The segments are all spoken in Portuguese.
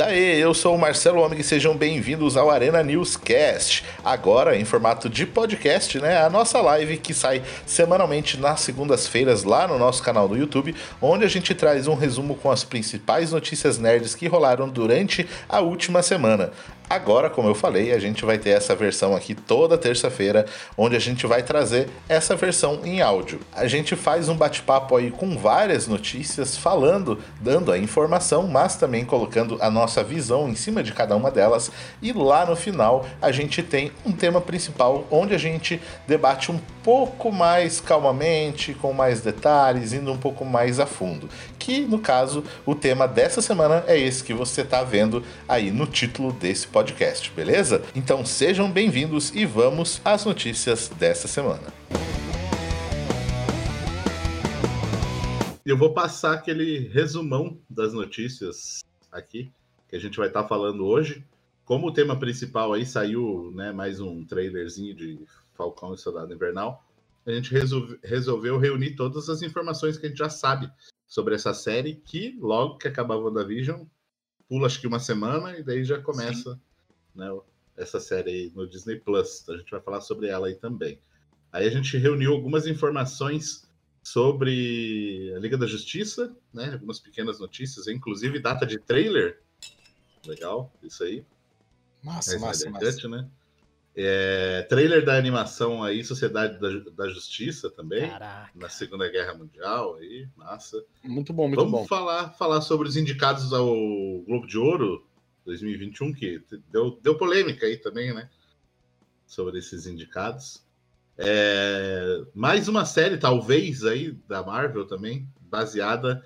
Daí, eu sou o Marcelo Homem e sejam bem-vindos ao Arena Newscast. Agora em formato de podcast, né? A nossa live que sai semanalmente nas segundas-feiras lá no nosso canal do YouTube, onde a gente traz um resumo com as principais notícias nerds que rolaram durante a última semana. Agora, como eu falei, a gente vai ter essa versão aqui toda terça-feira, onde a gente vai trazer essa versão em áudio. A gente faz um bate-papo aí com várias notícias, falando, dando a informação, mas também colocando a nossa visão em cima de cada uma delas. E lá no final a gente tem um tema principal, onde a gente debate um pouco mais calmamente, com mais detalhes, indo um pouco mais a fundo. Que no caso, o tema dessa semana é esse que você está vendo aí no título desse podcast podcast, beleza? Então sejam bem-vindos e vamos às notícias dessa semana. Eu vou passar aquele resumão das notícias aqui que a gente vai estar tá falando hoje. Como o tema principal aí saiu, né, mais um trailerzinho de Falcão e Soldado Invernal, a gente resolve, resolveu reunir todas as informações que a gente já sabe sobre essa série, que logo que acabar a WandaVision, pula acho que uma semana e daí já começa Sim né, essa série aí no Disney Plus. Então a gente vai falar sobre ela aí também. Aí a gente reuniu algumas informações sobre a Liga da Justiça, né? Algumas pequenas notícias, inclusive data de trailer. Legal, isso aí. Massa, massa, massa. né? É, trailer da animação aí, Sociedade da, da Justiça também, Caraca. na Segunda Guerra Mundial aí, massa. Muito bom, muito Vamos bom. Vamos falar, falar sobre os indicados ao Globo de Ouro 2021, que deu, deu polêmica aí também, né? Sobre esses indicados. É, mais uma série, talvez, aí, da Marvel também, baseada.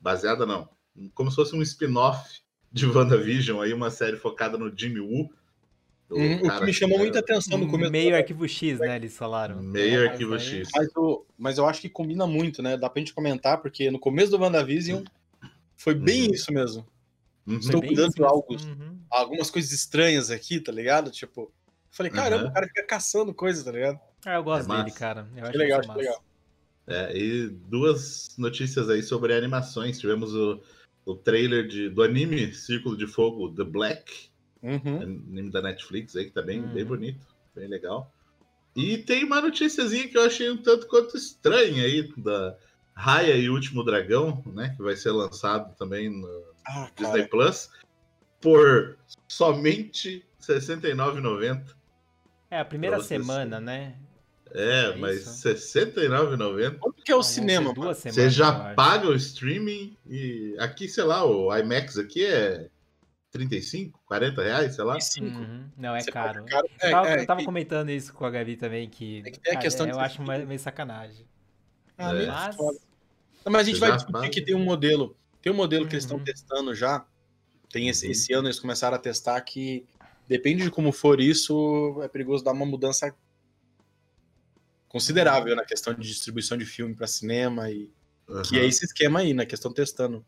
Baseada não. Como se fosse um spin-off de WandaVision, aí, uma série focada no Jimmy Woo. Uhum, o que me chamou muita atenção no começo. Meio arquivo X, né? Eles falaram. Meio arquivo X. Mas, eu, mas eu acho que combina muito, né? Dá pra gente comentar, porque no começo do WandaVision foi bem uhum. isso mesmo. Uhum. Estou cuidando algo, uhum. algumas coisas estranhas aqui, tá ligado? Tipo, falei, caramba, uhum. o cara fica caçando coisas, tá ligado? Ah, eu gosto é dele, cara. Eu acho legal, acho legal. É, e duas notícias aí sobre animações. Tivemos o, o trailer de, do anime Círculo de Fogo The Black, uhum. anime da Netflix aí, que tá bem, bem uhum. bonito, bem legal. E tem uma noticiazinha que eu achei um tanto quanto estranha aí, da Raya e o Último Dragão, né? Que vai ser lançado também no, ah, Disney Plus por somente R$ 69,90. É a primeira semana, né? É, é mas R$ 69,90. Como que é o cinema? Duas semanas, Você já paga o streaming e aqui, sei lá, o IMAX aqui é 35, 40 reais, sei lá. Uhum. Não, é Você caro. caro. É, eu tava, é, eu tava comentando isso com a Gabi também, que, é que tem a questão eu acho meio sacanagem. Ah, mas... mas... a gente Você vai discutir que tem um modelo tem um modelo que eles estão uhum. testando já. Tem esse, uhum. esse ano eles começaram a testar que depende de como for isso, é perigoso dar uma mudança considerável na questão de distribuição de filme para cinema e uhum. que é esse esquema aí, na questão testando.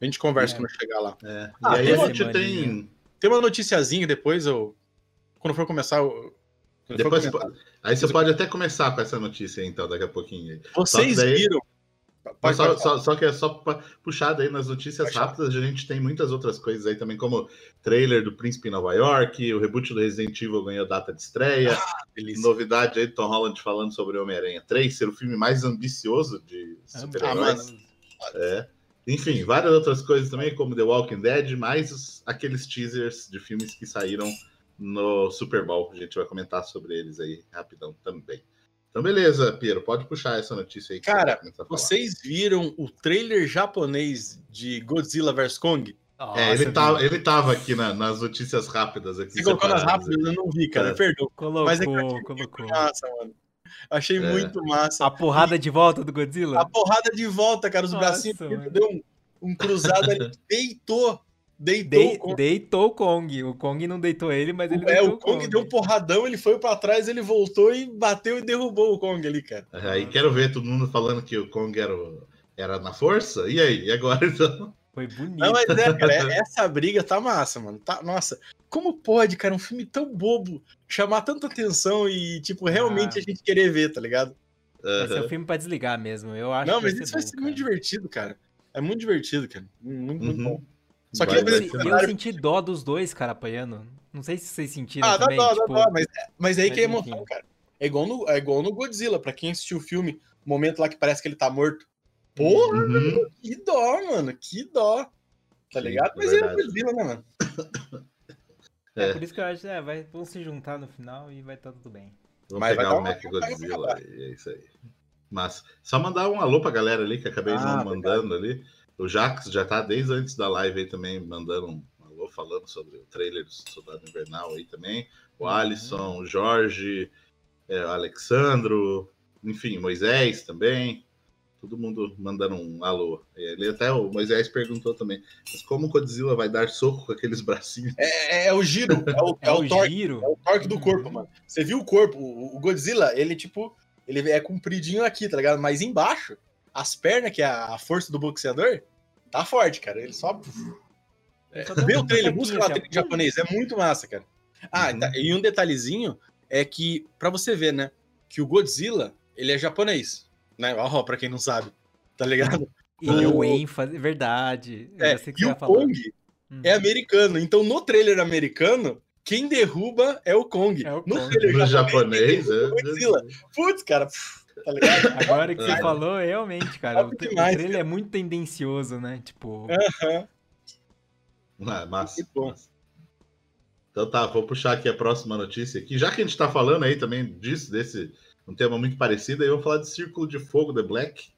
A gente conversa é. quando chegar lá. É. Ah, aí a gente tem tem uma noticiazinha depois eu quando for começar eu... depois for começar, aí você pode até começar com essa notícia então daqui a pouquinho. Vocês daí... viram só, só, só, que é só puxar aí nas notícias rápidas, a gente tem muitas outras coisas aí também, como trailer do Príncipe em Nova York, o reboot do Resident Evil ganhou data de estreia, ah, novidade aí do Tom Holland falando sobre Homem-Aranha 3, ser o filme mais ambicioso de super-heróis. Ah, é. Enfim, várias outras coisas também, como The Walking Dead, mais aqueles teasers de filmes que saíram no Super Bowl, a gente vai comentar sobre eles aí rapidão também. Então, beleza, Piero, pode puxar essa notícia aí. Cara, você vocês viram o trailer japonês de Godzilla vs Kong? Nossa, é, ele, tá, ele tava aqui na, nas notícias rápidas. Aqui você colocou nas rápidas, eu não vi, cara, é. perdoa. Colocou, Mas é que colocou. Massa, mano. Achei é. muito massa. A porrada de volta do Godzilla? A porrada de volta, cara. Os Nossa, bracinhos deu um, um cruzado ali, deitou. Deitou, De, o Kong. deitou o Kong. O Kong não deitou ele, mas ele É, o Kong, Kong, deu um porradão, ele foi para trás, ele voltou e bateu e derrubou o Kong ali, cara. Aí quero ver todo mundo falando que o Kong era, era na força. E aí? E agora então? Foi bonito. Não, mas é, cara, é, essa briga tá massa, mano. Tá, nossa, como pode, cara, um filme tão bobo chamar tanta atenção e, tipo, realmente ah. a gente querer ver, tá ligado? Uhum. Esse é um filme pra desligar mesmo. Eu acho Não, mas isso vai ser, bom, muito divertido, cara. É muito divertido, cara. Muito, muito uhum. bom. Só que eu, eu senti dó dos dois, cara, apanhando. Não sei se vocês sentiram ah, também. Dá dó, tipo... dá dó, mas, mas aí mas que é emoção, cara. É igual, no, é igual no Godzilla, pra quem assistiu o filme, o momento lá que parece que ele tá morto. Porra, uhum. que dó, mano, que dó. Tá ligado? Mas é Godzilla, né, mano? É. é. por isso que eu acho, é, vai, vão se juntar no final e vai estar tá tudo bem. Vamos Mas pegar o Mac Godzilla, é isso aí. Mas só mandar um alô pra galera ali que acabei ah, não mandando ali. O Jax já tá desde antes da live aí também mandando um alô falando sobre o trailer do Soldado Invernal aí também. O uhum. Alisson, o Jorge, é, o Alexandro, enfim, Moisés também. Todo mundo mandando um alô. Ele até o Moisés perguntou também. Mas como o Godzilla vai dar soco com aqueles bracinhos? É, é, é o giro, é o, é, é o, torque, giro. É o torque do corpo, mano. Você viu o corpo? O, o Godzilla, ele tipo, ele é compridinho aqui, tá ligado? Mas embaixo, as pernas, que é a força do boxeador, tá forte, cara. Ele só. É, vê o trailer, busca lá o trailer japonês, é muito massa, cara. Ah, uhum. tá, e um detalhezinho é que, para você ver, né, que o Godzilla, ele é japonês né? Ó, pra quem não sabe, tá ligado? E o, o ênfase, verdade. É, e o Kong uhum. é americano. Então, no trailer americano, quem derruba é o Kong. É o no Kong. trailer no japonês, japonês é. Putz, cara, tá ligado? Agora que você é. falou, realmente, cara, o, demais, o trailer cara. é muito tendencioso, né? Tipo. Aham. Ah, massa. Então tá, vou puxar aqui a próxima notícia aqui. Já que a gente tá falando aí também disso, desse um tema muito parecido. Aí eu vou falar de Círculo de Fogo The Black.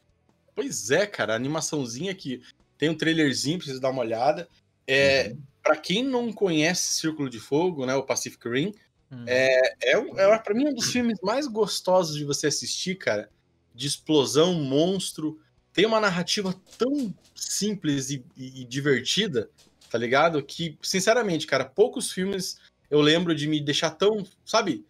Pois é, cara, a animaçãozinha aqui tem um trailerzinho pra vocês dar uma olhada. É, uhum. Para quem não conhece Círculo de Fogo, né, o Pacific Rim, é, é, é para mim um dos filmes mais gostosos de você assistir, cara. De explosão, monstro. Tem uma narrativa tão simples e, e, e divertida, tá ligado? Que, sinceramente, cara, poucos filmes eu lembro de me deixar tão, sabe,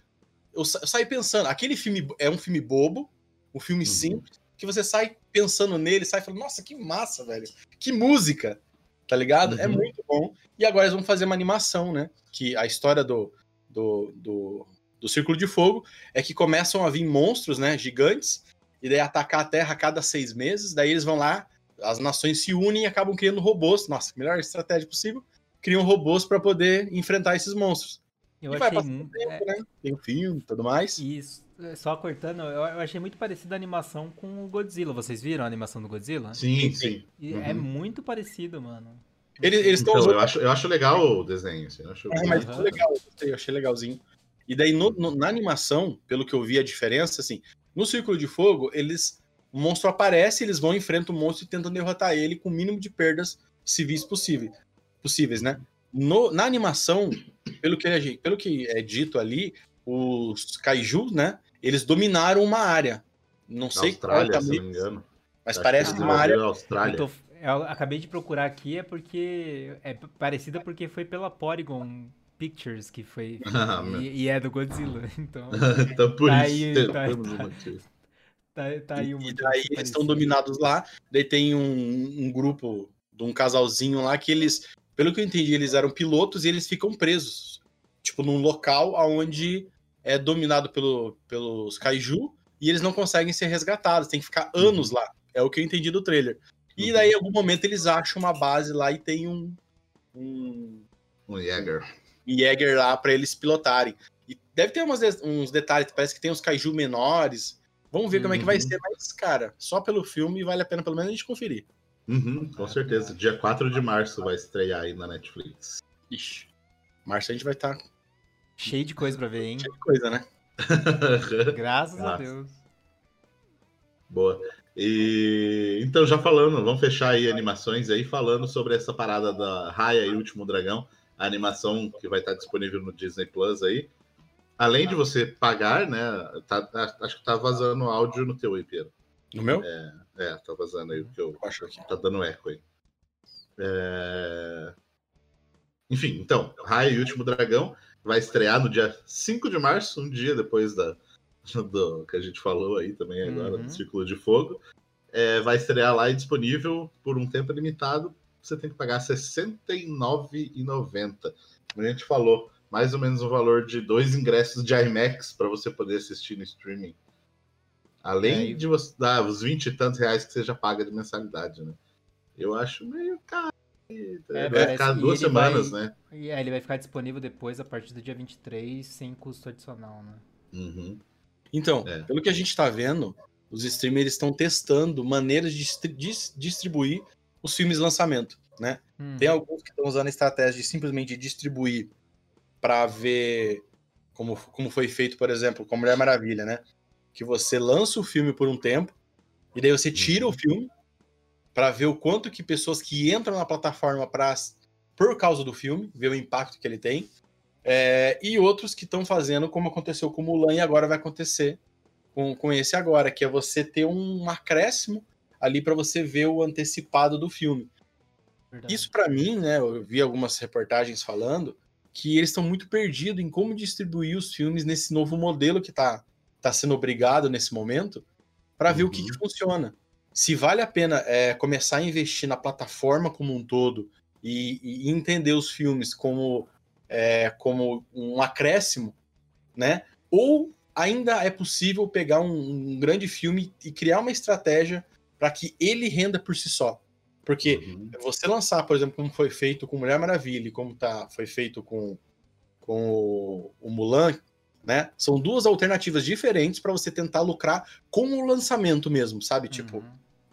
eu, sa eu saí pensando, aquele filme é um filme bobo, um filme uhum. simples, que você sai pensando nele, sai falando, nossa, que massa, velho. Que música, tá ligado? É uhum. É muito bom. E agora eles vão fazer uma animação, né? Que a história do, do, do, do Círculo de Fogo é que começam a vir monstros, né? Gigantes, e daí atacar a Terra a cada seis meses. Daí eles vão lá, as nações se unem e acabam criando robôs. Nossa, melhor estratégia possível. Criam robôs para poder enfrentar esses monstros. Eu e achei muito. Tempo, é... né? Tem o filme e tudo mais. Isso. É, só cortando, eu, achei muito parecida a animação com o Godzilla. Vocês viram a animação do Godzilla? Sim, sim. É uhum. É muito parecido, mano. Eles, eles então, eu, acho, eu acho legal o desenho. Assim, eu acho... É, mas uhum. legal, eu achei legalzinho. E daí, no, no, na animação, pelo que eu vi a diferença, assim, no Círculo de Fogo, eles. O monstro aparece, eles vão, enfrentam o monstro e tentam derrotar ele com o mínimo de perdas civis possível, possíveis, né? No, na animação, pelo que, é, pelo que é dito ali, os kaijus, né? Eles dominaram uma área. Não sei Austrália, se não me engano. Mas Acho parece uma área. Austrália. Eu, tô, eu, acabei de procurar aqui, é porque. É parecida porque foi pela Polygon Pictures que foi. Ah, e, e, é do Godzilla. Então. então por tá isso. Aí, tá, tá, tá, aí um e daí eles estão dominados lá. Daí tem um, um grupo de um casalzinho lá que eles pelo que eu entendi, eles eram pilotos e eles ficam presos. Tipo, num local onde é dominado pelo, pelos kaiju e eles não conseguem ser resgatados. Tem que ficar anos uhum. lá. É o que eu entendi do trailer. E uhum. daí, em algum momento, eles acham uma base lá e tem um. Um, um Jäger. Um Jäger lá para eles pilotarem. E deve ter umas, uns detalhes, parece que tem uns kaiju menores. Vamos ver uhum. como é que vai uhum. ser, mas, cara, só pelo filme vale a pena pelo menos a gente conferir. Uhum, com certeza. Dia 4 de março vai estrear aí na Netflix. Ixi. Março a gente vai estar. Tá... Cheio de coisa pra ver, hein? Cheio de coisa, né? Graças Nossa. a Deus. Boa. E então, já falando, vamos fechar aí animações aí, falando sobre essa parada da Raya e Último Dragão, a animação que vai estar disponível no Disney Plus aí. Além de você pagar, né? Tá, acho que tá vazando áudio no teu aí, Pedro. No meu? É, é, tá vazando aí o que eu acho que tá dando eco aí. É... Enfim, então, Raio e Último Dragão vai estrear no dia 5 de março, um dia depois da, do que a gente falou aí também agora, uhum. do Círculo de Fogo. É, vai estrear lá e disponível por um tempo limitado. Você tem que pagar R$ 69,90. A gente falou, mais ou menos o valor de dois ingressos de IMAX para você poder assistir no streaming Além é, de você dar os 20 e tantos reais que você já paga de mensalidade, né? Eu acho meio caro, é, vai ficar duas semanas, vai, né? E ele vai ficar disponível depois, a partir do dia 23, sem custo adicional, né? Uhum. Então, é. pelo que a gente está vendo, os streamers estão testando maneiras de distribuir os filmes de lançamento, né? Hum. Tem alguns que estão usando a estratégia de simplesmente distribuir para ver como, como foi feito, por exemplo, com Mulher Maravilha, né? Que você lança o filme por um tempo e daí você tira o uhum. filme para ver o quanto que pessoas que entram na plataforma pra, por causa do filme, ver o impacto que ele tem, é, e outros que estão fazendo como aconteceu com Mulan e agora vai acontecer com, com esse agora, que é você ter um acréscimo ali para você ver o antecipado do filme. Verdade. Isso para mim, né, eu vi algumas reportagens falando que eles estão muito perdidos em como distribuir os filmes nesse novo modelo que está tá sendo obrigado nesse momento, para uhum. ver o que, que, uhum. funciona. Se vale a pena é, começar a investir na plataforma como um todo e, e entender os filmes como, é, como um acréscimo, né? Ou ainda é possível pegar um, um grande filme e criar uma estratégia para que ele renda por si só. Porque uhum. você lançar, por exemplo, como foi feito com Mulher Maravilha e como tá, foi feito com, com o, o Mulan, né? São duas alternativas diferentes para você tentar lucrar com o lançamento mesmo, sabe? Tipo, uhum.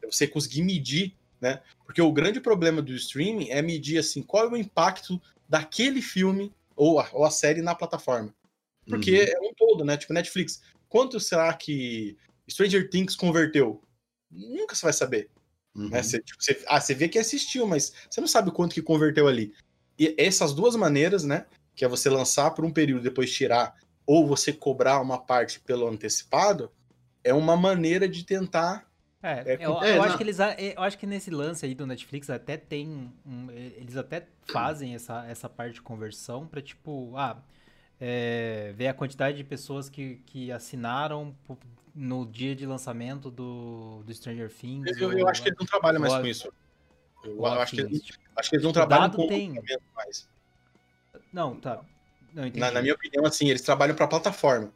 Tipo, você conseguir medir, né? Porque o grande problema do streaming é medir assim qual é o impacto daquele filme ou a, ou a série na plataforma. Porque uhum. é um todo, né? Tipo, Netflix. Quanto será que Stranger Things converteu? Nunca você vai saber. Uhum. Né? Você, tipo, você, ah, você vê que assistiu, mas você não sabe quanto que converteu ali. E essas duas maneiras, né? Que é você lançar por um período e depois tirar, ou você cobrar uma parte pelo antecipado, é uma maneira de tentar. É, é eu, eu é, acho que eles, eu acho que nesse lance aí do Netflix até tem, um, eles até fazem essa, essa parte de conversão para tipo, ah, é, ver a quantidade de pessoas que, que assinaram no dia de lançamento do, do Stranger Things. Eu, eu acho que eles não trabalham mais com isso. Eu, eu acho, que, eles, acho que eles não trabalham com tem... mais. Não, tá. Não, na, na, minha opinião, assim, eles trabalham pra plataforma.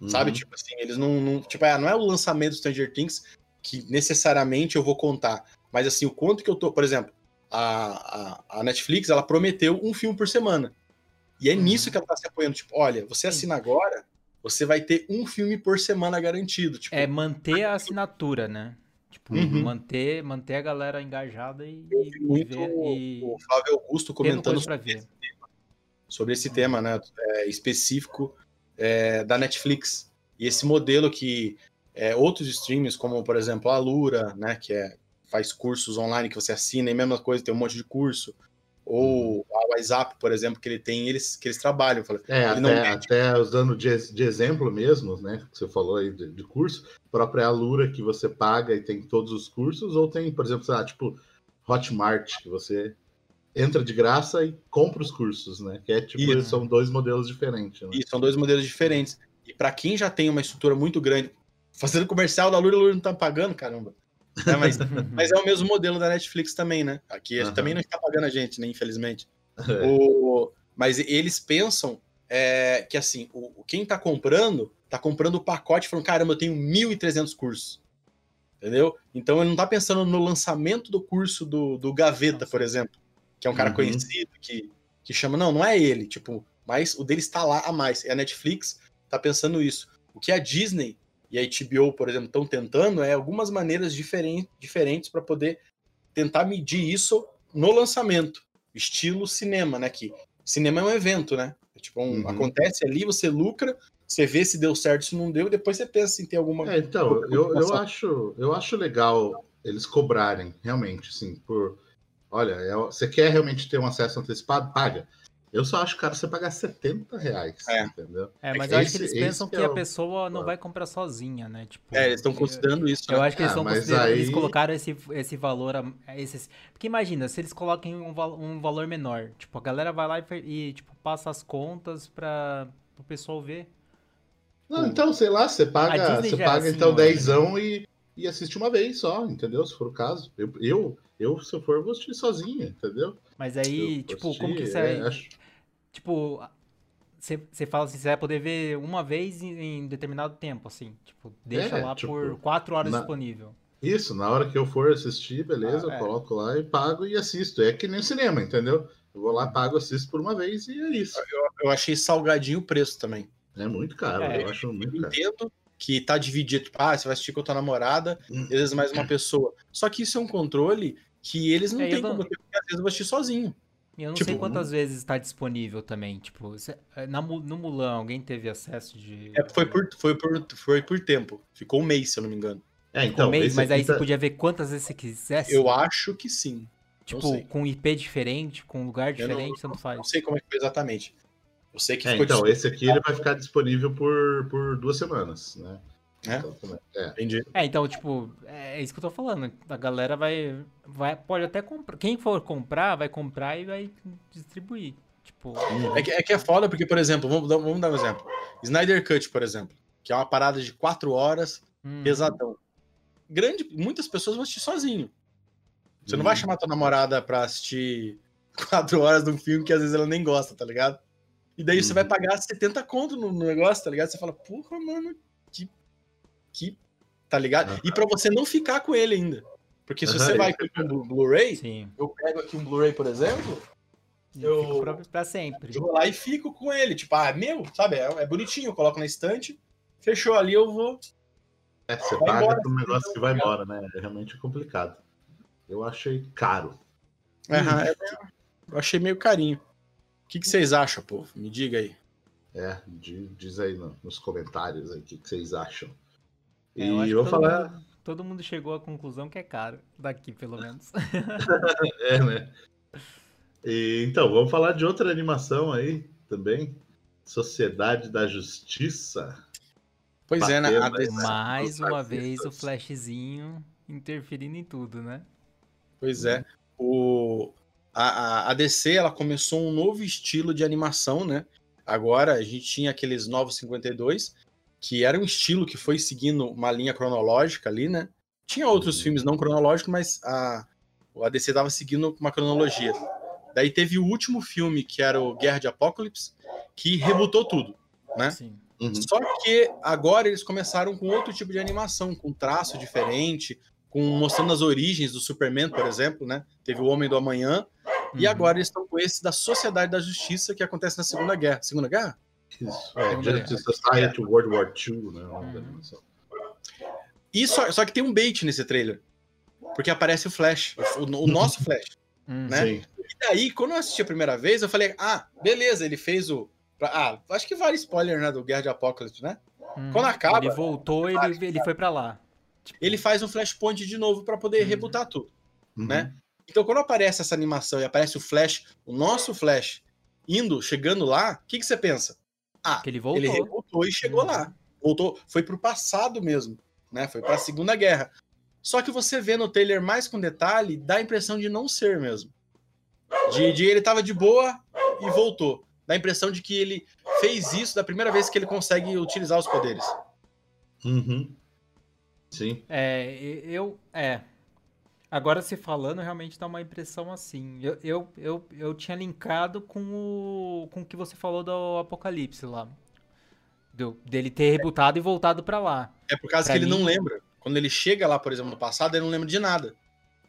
Uhum. Sabe? Tipo assim, eles não. não tipo, é, não é o lançamento do Stranger Things que necessariamente eu vou contar. Mas assim, o quanto que eu tô. Por exemplo, a, a, a Netflix, ela prometeu um filme por semana. E é uhum. nisso que ela tá se apoiando. Tipo, olha, você assina agora, você vai ter um filme por semana garantido. Tipo, é manter a assinatura, né? Tipo, uhum. manter, manter a galera engajada e, e ver. E... O Flávio Augusto comentando sobre esse, tema, sobre esse uhum. tema, né? É, específico é, da Netflix. E esse modelo que é, outros streams, como por exemplo a Lura, né? Que é, faz cursos online que você assina, e mesma coisa, tem um monte de curso ou o WhatsApp, por exemplo, que ele tem, eles que eles trabalham. É, até, não... até, usando de, de, exemplo mesmo, né? Que você falou aí de, de curso, própria Alura que você paga e tem todos os cursos, ou tem, por exemplo, sei lá, tipo Hotmart, que você entra de graça e compra os cursos, né? Que é tipo, são dois modelos diferentes. Né? São dois modelos diferentes. E para quem já tem uma estrutura muito grande, fazendo comercial da Lura, a Lura não tá pagando, caramba. É, mas, mas, é o mesmo modelo da Netflix também, né? Aqui uhum. também não está pagando a gente, né? Infelizmente. É. O, mas eles pensam é, que assim, o, quem está comprando, está comprando o pacote falando, caramba, eu tenho 1.300 cursos. Entendeu? Então ele não está pensando no lançamento do curso do, do Gaveta, por exemplo, que é um cara uhum. conhecido, que, que chama. Não, não é ele, tipo, mas o dele está lá a mais. E a Netflix está pensando isso. O que a Disney e a HBO, por exemplo, estão tentando é algumas maneiras diferentes, diferentes para poder tentar medir isso no lançamento, estilo cinema, né? Que cinema é um evento, né? É tipo, um, uhum. acontece ali, você lucra, você vê se deu certo, se não deu, e depois você pensa em ter alguma. É, então, eu, eu, acho, eu acho legal eles cobrarem, realmente, assim, por. Olha, é, você quer realmente ter um acesso antecipado? Paga. Eu só acho caro você pagar 70 reais, é. entendeu? É, mas eu acho que eles pensam que é a pessoa não vai comprar sozinha, né? Tipo, é, eles estão considerando isso. Eu né? acho que eles estão ah, considerando, aí... eles colocaram esse, esse valor, a, esses... porque imagina, se eles coloquem um, um valor menor, tipo, a galera vai lá e, e tipo, passa as contas para o pessoal ver. Não, então, sei lá, você paga, você paga assim, então dezão e, e assiste uma vez só, entendeu? Se for o caso. Eu, eu, eu se eu for, vou assistir sozinho, entendeu? Mas aí, tipo, assistir, como que você. É, acho... Tipo, você fala assim, você vai poder ver uma vez em, em determinado tempo, assim. Tipo, deixa é, lá tipo, por quatro horas na, disponível. Isso, na hora que eu for assistir, beleza, ah, eu é. coloco lá e pago e assisto. É que nem cinema, entendeu? Eu vou lá, pago, assisto por uma vez e é isso. Eu, eu achei salgadinho o preço também. É muito caro, é, eu acho muito caro. Entendo que tá dividido, tipo, ah, você vai assistir com a tua namorada, hum. às vezes mais uma pessoa. Só que isso é um controle que eles não é, têm como ter, porque às vezes eu vou assistir sozinho. E eu não tipo, sei quantas vezes está disponível também. Tipo, é, na, no Mulan, alguém teve acesso de. É, foi, por, foi, por, foi por tempo. Ficou um mês, se eu não me engano. É, então. Um mês, mas aí tá... você podia ver quantas vezes você quisesse. Eu acho que sim. Tipo, com IP diferente, com lugar diferente, não, tanto faz. Não sei como é que foi exatamente. Eu sei que é, Então, esse aqui ele vai ficar disponível por, por duas semanas, né? É? Então, é. Entendi. É, então, tipo, é isso que eu tô falando. A galera vai. vai pode até comprar. Quem for comprar, vai comprar e vai distribuir. Tipo. É que é, que é foda, porque, por exemplo, vamos dar, vamos dar um exemplo. Snyder Cut, por exemplo, que é uma parada de quatro horas, hum. pesadão. Grande, muitas pessoas vão assistir sozinho. Você hum. não vai uhum. chamar tua namorada pra assistir quatro horas de um filme que às vezes ela nem gosta, tá ligado? E daí hum. você vai uhum. pagar 70 conto no negócio, tá ligado? Você fala, porra, mano, que. que tá ligado? Uhum. E para você não ficar com ele ainda. Porque se você vai com um Blu-ray, eu pego aqui um Blu-ray, por exemplo, eu, pra, pra, sempre. Eu vou lá e fico com ele. Tipo, ah, é meu, sabe? É, é bonitinho, eu coloco na estante, fechou ali, eu vou. É, você vai paga embora, um negócio que vai embora, né? É realmente complicado. Eu achei caro. Uhum, eu achei meio carinho. O que, que vocês acham, povo? Me diga aí. É, diz aí nos comentários aí o que, que vocês acham. É, e eu, eu vou falar. Mundo, todo mundo chegou à conclusão que é caro, daqui pelo menos. é, né? E, então, vamos falar de outra animação aí também. Sociedade da Justiça. Pois é, né? Mais uma vez o flashzinho interferindo em tudo, né? Pois é. O, a, a, DC ela começou um novo estilo de animação, né? Agora a gente tinha aqueles novos 52, que era um estilo que foi seguindo uma linha cronológica ali, né? Tinha outros uhum. filmes não cronológicos, mas a, a DC estava seguindo uma cronologia. Daí teve o último filme, que era o Guerra de Apocalipse, que rebutou tudo, né? Sim. Uhum. Só que agora eles começaram com outro tipo de animação, com traço diferente, com mostrando as origens do Superman, por exemplo, né? Teve o Homem do Amanhã, uhum. e agora eles estão com esse da Sociedade da Justiça que acontece na Segunda Guerra. Segunda Guerra? Isso. É, Justice Society World War II, né? Uhum. E só, só que tem um bait nesse trailer. Porque aparece o Flash, o, o nosso Flash. Hum, né? Sim. E daí, quando eu assisti a primeira vez, eu falei, ah, beleza, ele fez o. Ah, acho que vale spoiler, né? Do Guerra de Apocalipse, né? Hum, quando acaba. Ele voltou, ele, ele foi para lá. Tipo, ele faz um flashpoint de novo para poder uhum. rebutar tudo, uhum. né? Então, quando aparece essa animação e aparece o Flash, o nosso Flash, indo, chegando lá, o que, que você pensa? Ah, que ele voltou. Ele rebutou e chegou uhum. lá. Voltou, foi pro passado mesmo, né? Foi para a Segunda Guerra. Só que você vê no trailer mais com detalhe, dá a impressão de não ser mesmo. De, de ele tava de boa e voltou. Dá a impressão de que ele fez isso da primeira vez que ele consegue utilizar os poderes. Uhum. Sim. É, eu. É. Agora se falando, realmente dá uma impressão assim. Eu, eu, eu, eu tinha linkado com o, com o que você falou do Apocalipse lá. Do, dele ter rebutado e voltado para lá. É por causa pra que mim... ele não lembra. Quando ele chega lá, por exemplo, no passado, ele não lembra de nada.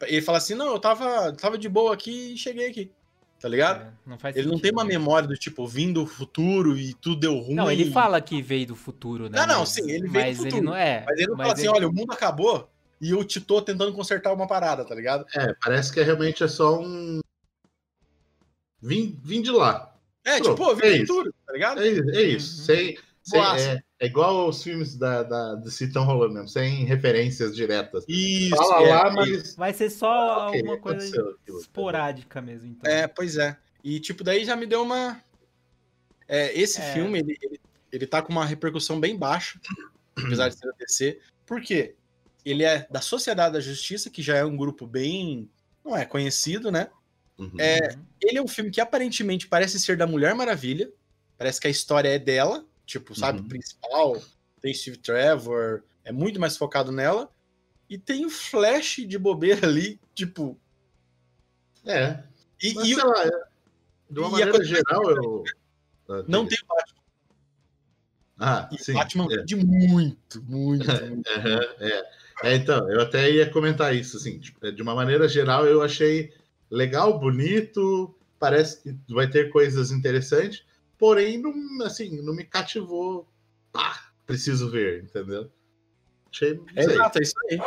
Ele fala assim: não, eu tava, tava de boa aqui e cheguei aqui. Tá ligado? É, não ele sentido, não tem uma né? memória do tipo, vim do futuro e tudo deu ruim. Não, ele fala que veio do futuro, né? Não, não, sim, ele veio mas do futuro. Ele não é. Mas ele não fala assim: olha, o mundo acabou e eu te tô tentando consertar uma parada, tá ligado? É, parece que é, realmente é só um. Vim, vim de lá. É, Pronto, tipo, pô, vim é do futuro, tá ligado? É, é isso. Uhum. Sem, sem, é, é, igual os filmes da, da, do Citão rolando mesmo, sem referências diretas. Isso, Fala é, lá, mas. Vai ser só okay, alguma coisa esporádica mesmo, então. É, pois é. E, tipo, daí já me deu uma. É, esse é. filme, ele, ele, ele tá com uma repercussão bem baixa, apesar de ser da DC. Por quê? Ele é da Sociedade da Justiça, que já é um grupo bem. não é conhecido, né? Uhum. É, ele é um filme que aparentemente parece ser da Mulher Maravilha. Parece que a história é dela, tipo, sabe, uhum. principal. Tem Steve Trevor, é muito mais focado nela. E tem o Flash de bobeira ali, tipo. É. E, Mas, e sei lá, é, de uma maneira geral, eu. Ah, não tem Batman. Ah, e sim. Batman é. de muito, muito. muito. é. é, então, eu até ia comentar isso, assim, tipo, de uma maneira geral, eu achei legal, bonito, parece que vai ter coisas interessantes, porém, não, assim, não me cativou. Pá, preciso ver, entendeu? Achei, é exato, é isso aí.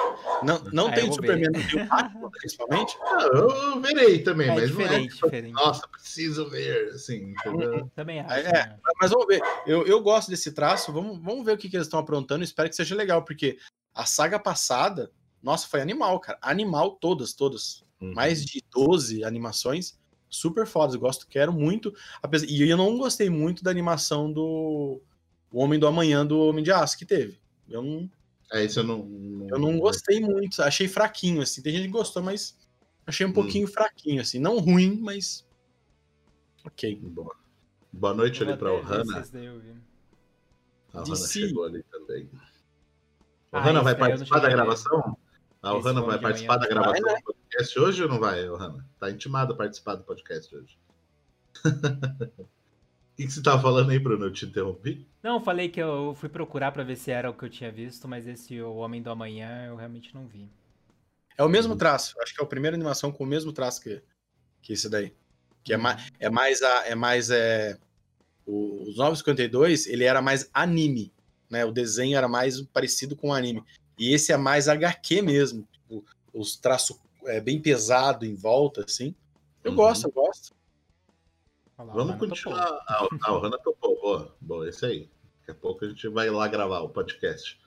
Não, não ah, tem Superman no Batman, principalmente? Ah, eu verei também, é, mas diferente, não é. Diferente. Nossa, preciso ver, assim, entendeu? Também acho. É, né? Mas vamos ver. Eu, eu gosto desse traço, vamos, vamos ver o que, que eles estão aprontando. Espero que seja legal, porque a saga passada, nossa, foi animal, cara. Animal, todas, todas. Uhum. Mais de 12 animações super fodas. Eu gosto, quero muito. E eu não gostei muito da animação do o Homem do Amanhã do Homem de Aço que teve. Eu não. É, isso eu não, não. Eu não gostei muito. Achei fraquinho, assim. Tem gente que gostou, mas achei um hum. pouquinho fraquinho, assim. Não ruim, mas. Ok. Boa, Boa noite ali pra Ohana. A Ohana chegou ali também. Ah, Ohana vai participar da gravação? A Ohana vai participar da gravação vai, né? do podcast hoje ou não vai, Ohana? Tá intimado a participar do podcast hoje. O que, que você tava falando aí, Bruno? Eu te interrompi? Não, falei que eu fui procurar para ver se era o que eu tinha visto, mas esse O Homem do Amanhã eu realmente não vi. É o mesmo traço. Acho que é a primeira animação com o mesmo traço que, que esse daí. Que é uhum. mais. É mais. A, é mais é, o, os 952, ele era mais anime. Né? O desenho era mais parecido com o anime. E esse é mais HQ mesmo. Tipo, os traços é, bem pesado em volta, assim. Eu uhum. gosto, eu gosto. Vamos continuar. A, a Ohana topou. Boa, boa, esse aí. Daqui a pouco a gente vai lá gravar o podcast.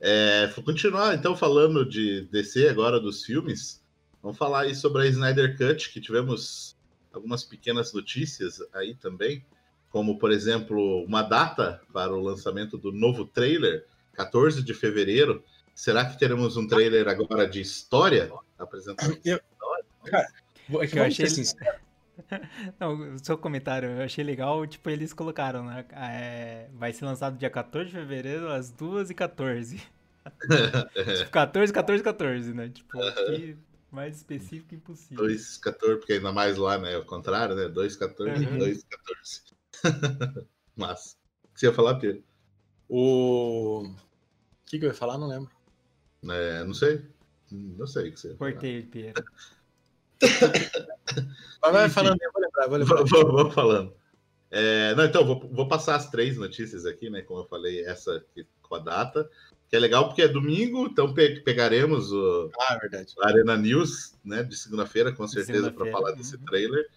É, vou continuar então falando de DC agora dos filmes. Vamos falar aí sobre a Snyder Cut, que tivemos algumas pequenas notícias aí também, como por exemplo, uma data para o lançamento do novo trailer, 14 de fevereiro. Será que teremos um trailer agora de história? Apresentando eu, história? Cara, é eu achei sincero. Não, o seu comentário, eu achei legal, tipo, eles colocaram, né? É, vai ser lançado dia 14 de fevereiro, às 2h14. tipo, 14, 14, 14, né? Tipo, aqui, mais específico impossível. 2, 14, porque ainda mais lá, né? Ao contrário, né? 2, 14, uhum. 2, 14. Massa. O que você ia falar, Pedro? O. O que, que eu ia falar? Não lembro. É, não sei. Não sei o que você. Cortei, Pedro. Mas vai falando, eu vou lembrar, vou lembrar. Vou, vou falando. É, não, então, vou, vou, passar as três notícias aqui, né? Como eu falei, essa com a data. Que é legal porque é domingo, então pe pegaremos o ah, é Arena News, né? De segunda-feira, com certeza, segunda para falar desse uhum. trailer.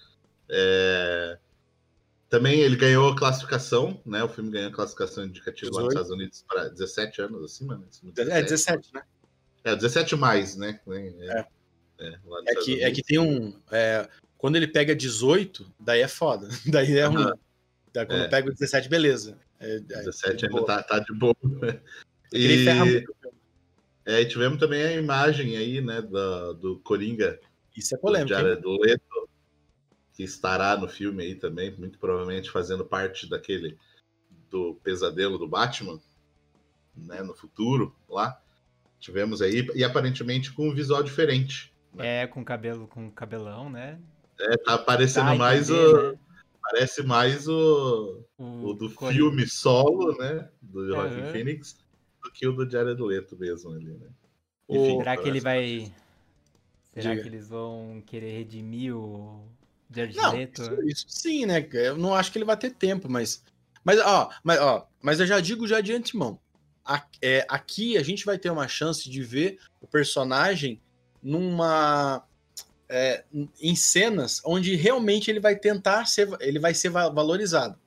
É... Também ele ganhou classificação, né? O filme ganhou classificação indicativa 18. lá nos Estados Unidos para 17 anos acima, né? 17, é, 17, né? É, 17 mais, né? É. é. É, é que, é que tem um. É, quando ele pega 18, daí é foda. Daí é um. Daí quando é. pega o 17, beleza. É, 17 é ainda tá, tá, de boa. E, e, é, e tivemos também a imagem aí, né, do, do Coringa. Isso é polêmico. Do Leto, que estará no filme aí também, muito provavelmente fazendo parte daquele do pesadelo do Batman, né, no futuro lá. Tivemos aí, e aparentemente com um visual diferente. Né? É, com cabelo, com cabelão, né? É, tá parecendo tá, mais o. Né? Parece mais o, o, o do filme solo, né? Do Joaquin uhum. Phoenix, do que o do Jared Leto mesmo ali, né? Enfim, será que ele vai. Será Diga. que eles vão querer redimir o Jared não, Leto? Isso, isso, sim, né? Eu não acho que ele vai ter tempo, mas. Mas, ó, mas, ó, mas eu já digo já de antemão. É, aqui a gente vai ter uma chance de ver o personagem numa é, em cenas onde realmente ele vai tentar ser, ele vai ser valorizado.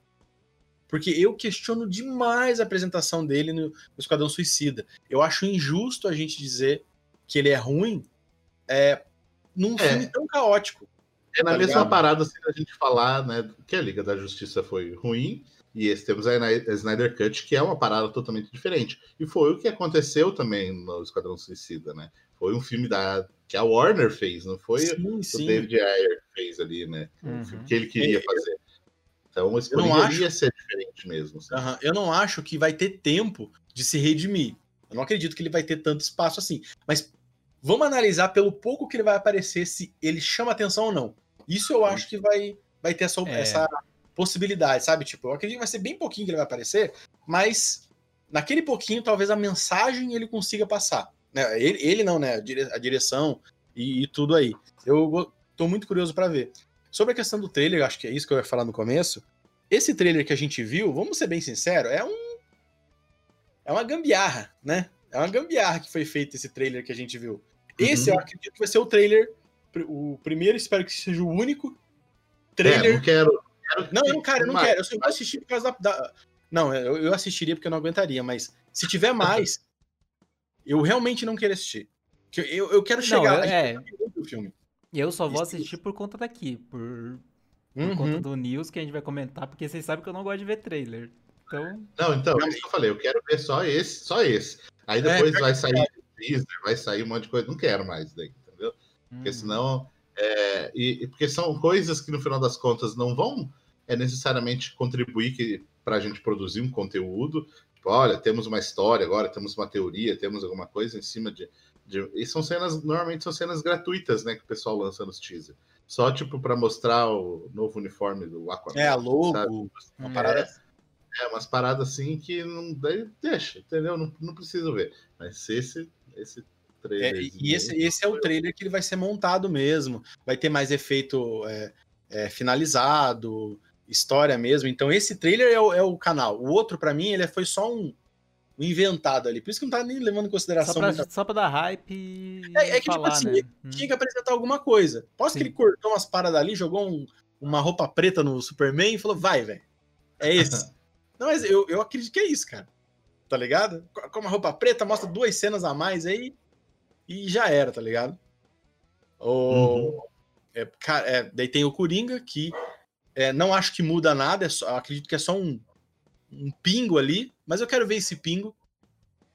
Porque eu questiono demais a apresentação dele no, no Esquadrão Suicida. Eu acho injusto a gente dizer que ele é ruim é, num é. filme tão caótico. É na tá mesma ligado? parada assim, a gente falar né, que a Liga da Justiça foi ruim e esse temos a Snyder Cut, que é uma parada totalmente diferente. E foi o que aconteceu também no Esquadrão Suicida, né? Foi um filme da que a Warner fez, não foi sim, sim. o David Ayer que fez ali, né? Uhum. O que ele queria fazer. Então, esse poderia acho... ser diferente mesmo. Assim. Uhum. Eu não acho que vai ter tempo de se redimir. Eu não acredito que ele vai ter tanto espaço assim. Mas vamos analisar pelo pouco que ele vai aparecer, se ele chama atenção ou não. Isso eu acho que vai, vai ter essa, é. essa possibilidades, sabe? Tipo, eu acredito que vai ser bem pouquinho que ele vai aparecer, mas naquele pouquinho, talvez a mensagem ele consiga passar. Né? Ele, ele não, né? A direção e, e tudo aí. Eu tô muito curioso para ver. Sobre a questão do trailer, acho que é isso que eu ia falar no começo. Esse trailer que a gente viu, vamos ser bem sinceros, é um. É uma gambiarra, né? É uma gambiarra que foi feito esse trailer que a gente viu. Esse uhum. eu acredito que vai ser o trailer. O primeiro, espero que seja o único trailer. É, não quero. Quero não, não, cara, eu não mais. quero. Eu só vou assistir por causa da. da... Não, eu, eu assistiria porque eu não aguentaria, mas se tiver mais, eu realmente não quero assistir. Eu, eu quero chegar. Não, é... filme. Eu só vou assistir por conta daqui, por, por uhum. conta do news que a gente vai comentar, porque vocês sabem que eu não gosto de ver trailer. Então. Não, então, é isso que eu falei, eu quero ver só esse, só esse. Aí é, depois é, vai sair teaser, vai sair um monte de coisa. Não quero mais daí, entendeu? Porque uhum. senão. É, e, e, porque são coisas que no final das contas não vão é necessariamente contribuir para a gente produzir um conteúdo. Tipo, olha, temos uma história agora, temos uma teoria, temos alguma coisa em cima de, de, e são cenas, normalmente são cenas gratuitas, né, que o pessoal lança nos teaser. Só, tipo, para mostrar o novo uniforme do Aquaman. É, a logo, sabe? uma parada... É, é, umas paradas assim que não deixa, entendeu? Não, não preciso ver. Mas esse, esse trailer... É, e esse, esse é o trailer que ele vai ser montado mesmo. Vai ter mais efeito é, é, finalizado, história mesmo. Então esse trailer é o, é o canal. O outro, para mim, ele foi só um inventado ali. Por isso que não tá nem levando em consideração. Só pra, muita... só pra dar hype e. É, é que, tipo falar, tipo assim, né? Hum. tinha que apresentar alguma coisa. Posso Sim. que ele cortou umas paradas ali, jogou um, uma roupa preta no Superman e falou: vai, velho. É esse. não, mas eu, eu acredito que é isso, cara. Tá ligado? Com uma roupa preta, mostra duas cenas a mais aí e já era, tá ligado? O... Uhum. É, cara, é, daí tem o Coringa, que é, não acho que muda nada, é só, acredito que é só um, um pingo ali, mas eu quero ver esse pingo.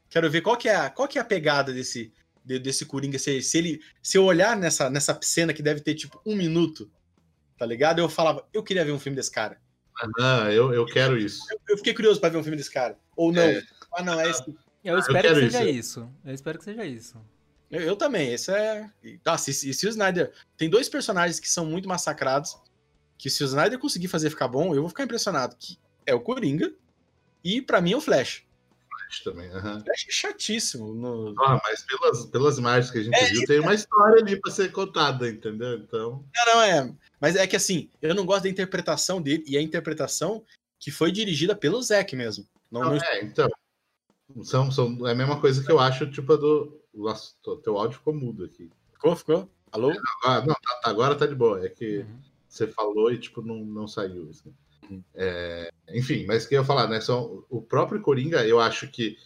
Quero ver qual que é a, qual que é a pegada desse, de, desse Coringa. Se, se, ele, se eu olhar nessa, nessa cena que deve ter tipo um minuto, tá ligado? Eu falava, eu queria ver um filme desse cara. Ah, eu, eu quero isso. Eu, eu fiquei curioso para ver um filme desse cara. Ou não. É. Ah, não, é esse. Eu espero eu que seja isso. isso. Eu espero que seja isso. Eu, eu também. Esse é. Ah, se, se o Snyder. Tem dois personagens que são muito massacrados. Que se o Snyder conseguir fazer ficar bom, eu vou ficar impressionado. Que é o Coringa e para mim é o Flash. Flash também, uhum. Flash é chatíssimo. No... Ah, mas pelas, pelas imagens que a gente é, viu, tem uma história ali para ser contada, entendeu? Então. Não, não, é. Mas é que assim, eu não gosto da interpretação dele, e a interpretação que foi dirigida pelo Zack mesmo. Não, não, É, então. São, são, é a mesma coisa que eu acho, tipo, a do. Nossa, teu áudio ficou mudo aqui. Ficou, ficou? Alô? Ah, não, tá, agora tá de boa. É que uhum. você falou e, tipo, não, não saiu. Assim. É, enfim, mas o que eu ia falar, né? São, o próprio Coringa, eu acho que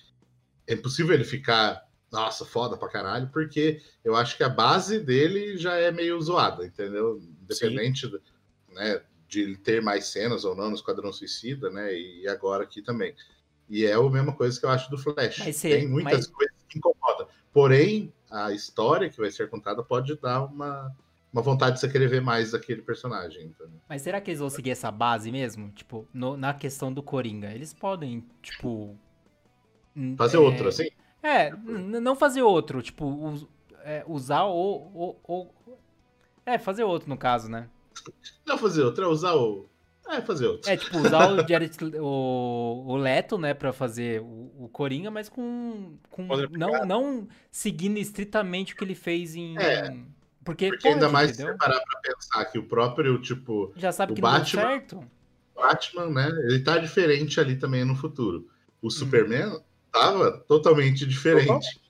é impossível ele ficar, nossa, foda pra caralho, porque eu acho que a base dele já é meio zoada, entendeu? Independente do, né, de ele ter mais cenas ou não no Esquadrão Suicida, né? E agora aqui também. E é a mesma coisa que eu acho do Flash. Mas, Tem muitas mas... coisas que incomodam. Porém, a história que vai ser contada pode dar uma uma vontade de você querer ver mais daquele personagem. Entendeu? Mas será que eles vão seguir essa base mesmo? Tipo, no, na questão do Coringa. Eles podem, tipo. Fazer é... outro, assim? É, não fazer outro. Tipo, us, é, usar o, o, o. É, fazer outro, no caso, né? Não fazer outro, é usar o. É, fazer outro. É, tipo, usar o, Jared, o, o Leto, né, pra fazer o, o Coringa, mas com. com não, não seguindo estritamente o que ele fez em. É. Porque, Porque pode, ainda mais entendeu? se parar pra pensar que o próprio, tipo. Já sabe o que Batman, não deu certo. Batman, né? Ele tá diferente ali também no futuro. O hum. Superman tava totalmente diferente.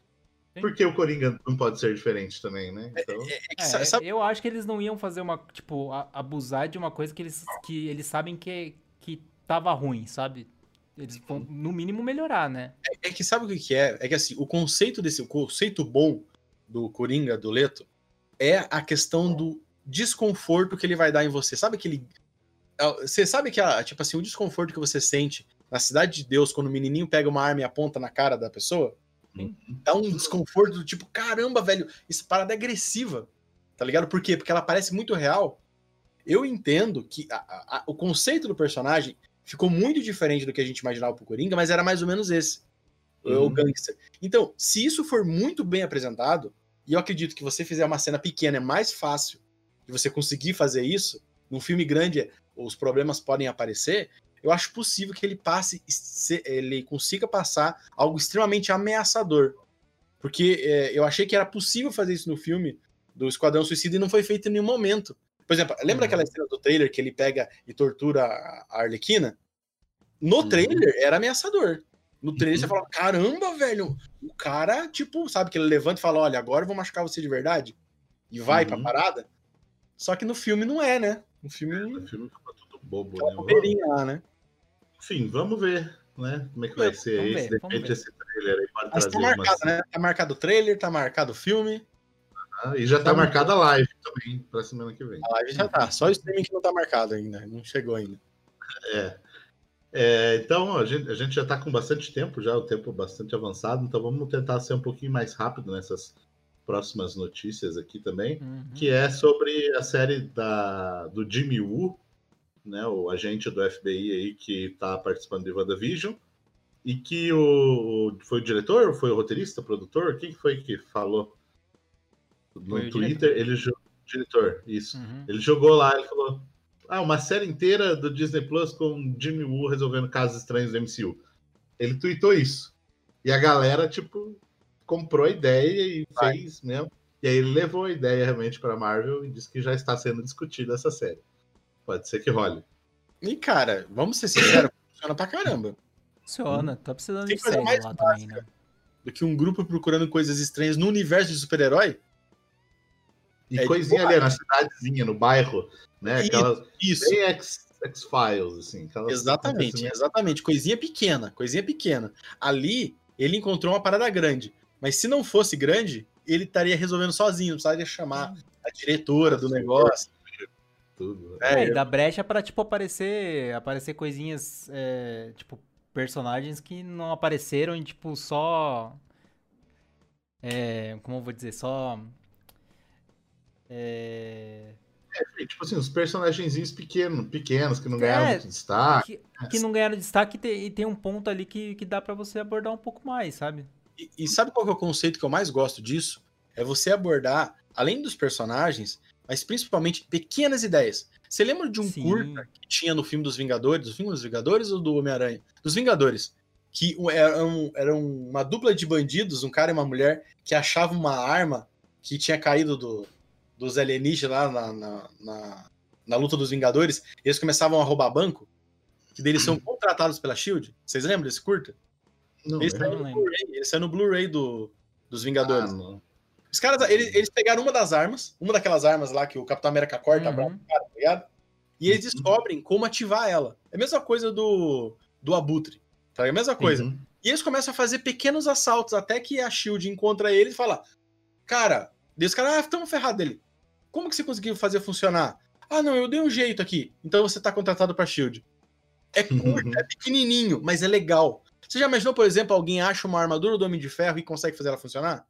Porque o Coringa não pode ser diferente também, né? É, então... É, é, é, sabe... Eu acho que eles não iam fazer uma, tipo, abusar de uma coisa que eles, que eles sabem que, que tava ruim, sabe? Eles vão, no mínimo, melhorar, né? É, é que sabe o que, que é? É que assim, o conceito desse, o conceito bom do Coringa, do Leto, é a questão do desconforto que ele vai dar em você. Sabe aquele. É, você sabe que, a, tipo assim, o desconforto que você sente na Cidade de Deus quando o menininho pega uma arma e aponta na cara da pessoa? Sim. Dá um desconforto do tipo, caramba, velho, essa parada é agressiva. Tá ligado? Por quê? Porque ela parece muito real. Eu entendo que a, a, o conceito do personagem ficou muito diferente do que a gente imaginava pro Coringa, mas era mais ou menos esse. Uhum. O gangster. Então, se isso for muito bem apresentado, e eu acredito que você fizer uma cena pequena é mais fácil de você conseguir fazer isso. Num filme grande, os problemas podem aparecer, eu acho possível que ele passe, ele consiga passar algo extremamente ameaçador. Porque é, eu achei que era possível fazer isso no filme do Esquadrão Suicida e não foi feito em nenhum momento. Por exemplo, lembra uhum. aquela cena do trailer que ele pega e tortura a Arlequina? No uhum. trailer era ameaçador. No trailer uhum. você fala, caramba, velho, o cara, tipo, sabe, que ele levanta e fala, olha, agora eu vou machucar você de verdade. E vai uhum. pra parada. Só que no filme não é, né? No filme. No filme fica tudo bobo, né? Bobeirinha lá, né? Enfim, vamos ver, né? Como é que vai ser vamos esse, ver, de repente esse trailer aí pode Mas tá marcado, uma... né? Tá marcado o trailer, tá marcado o filme. Ah, e já tá então, marcada a live também pra semana que vem. A live já tá, só o streaming que não tá marcado ainda, não chegou ainda. É. é então, a gente, a gente já tá com bastante tempo, já o tempo bastante avançado, então vamos tentar ser um pouquinho mais rápido nessas próximas notícias aqui também, uhum. que é sobre a série da, do Jimmy Woo, né, o agente do FBI aí que está participando de WandaVision, e que o, foi o diretor, foi o roteirista, produtor, quem foi que falou no foi Twitter? Ele jogou, diretor, isso. Uhum. Ele jogou lá, ele falou, ah, uma série inteira do Disney Plus com Jimmy Woo resolvendo casos estranhos do MCU. Ele tweetou isso. E a galera, tipo, comprou a ideia e Vai. fez mesmo. E aí ele levou a ideia realmente para Marvel e disse que já está sendo discutida essa série. Pode ser que role. E, cara, vamos ser sinceros, funciona pra caramba. Funciona, tá precisando Tem de série lá também, né? Do que um grupo procurando coisas estranhas no universo de super-herói. E é coisinha ali na cidadezinha, no bairro, né? Aquelas isso. Bem X-Files, assim. Exatamente, exatamente. Coisinha pequena, coisinha pequena. Ali, ele encontrou uma parada grande. Mas se não fosse grande, ele estaria resolvendo sozinho, não precisaria chamar a diretora do negócio tudo. É, é e dá brecha pra, tipo, aparecer, aparecer coisinhas, é, tipo, personagens que não apareceram e, tipo, só... É, como eu vou dizer, só... É... É, tipo assim, os personagens pequenos, pequenos, que não ganharam é, destaque. Que, que, não ganharam destaque e tem, e tem um ponto ali que, que dá para você abordar um pouco mais, sabe? E, e, sabe qual é o conceito que eu mais gosto disso? É você abordar, além dos personagens, mas principalmente pequenas ideias. Você lembra de um Sim. curta que tinha no filme dos Vingadores? Do filme dos Vingadores ou do Homem-Aranha? Dos Vingadores. Que era, um, era uma dupla de bandidos, um cara e uma mulher, que achavam uma arma que tinha caído do, dos alienígenas lá na, na, na, na luta dos Vingadores. E eles começavam a roubar banco. Que deles são contratados pela Shield. Vocês lembram desse curta? Não, esse saiu no Blu-ray no Blu do, dos Vingadores. Ah, os caras, eles, eles, pegaram uma das armas, uma daquelas armas lá que o Capitão América corta, uhum. tá ligado? E eles uhum. descobrem como ativar ela. É a mesma coisa do, do Abutre. Tá? É a mesma coisa. Uhum. E eles começam a fazer pequenos assaltos até que a Shield encontra ele e fala: Cara, e os caras, ah, estamos ferrados dele. Como que você conseguiu fazer funcionar? Ah, não, eu dei um jeito aqui. Então você tá contratado pra Shield. É curto, é pequenininho, mas é legal. Você já imaginou, por exemplo, alguém acha uma armadura do Homem de Ferro e consegue fazer ela funcionar?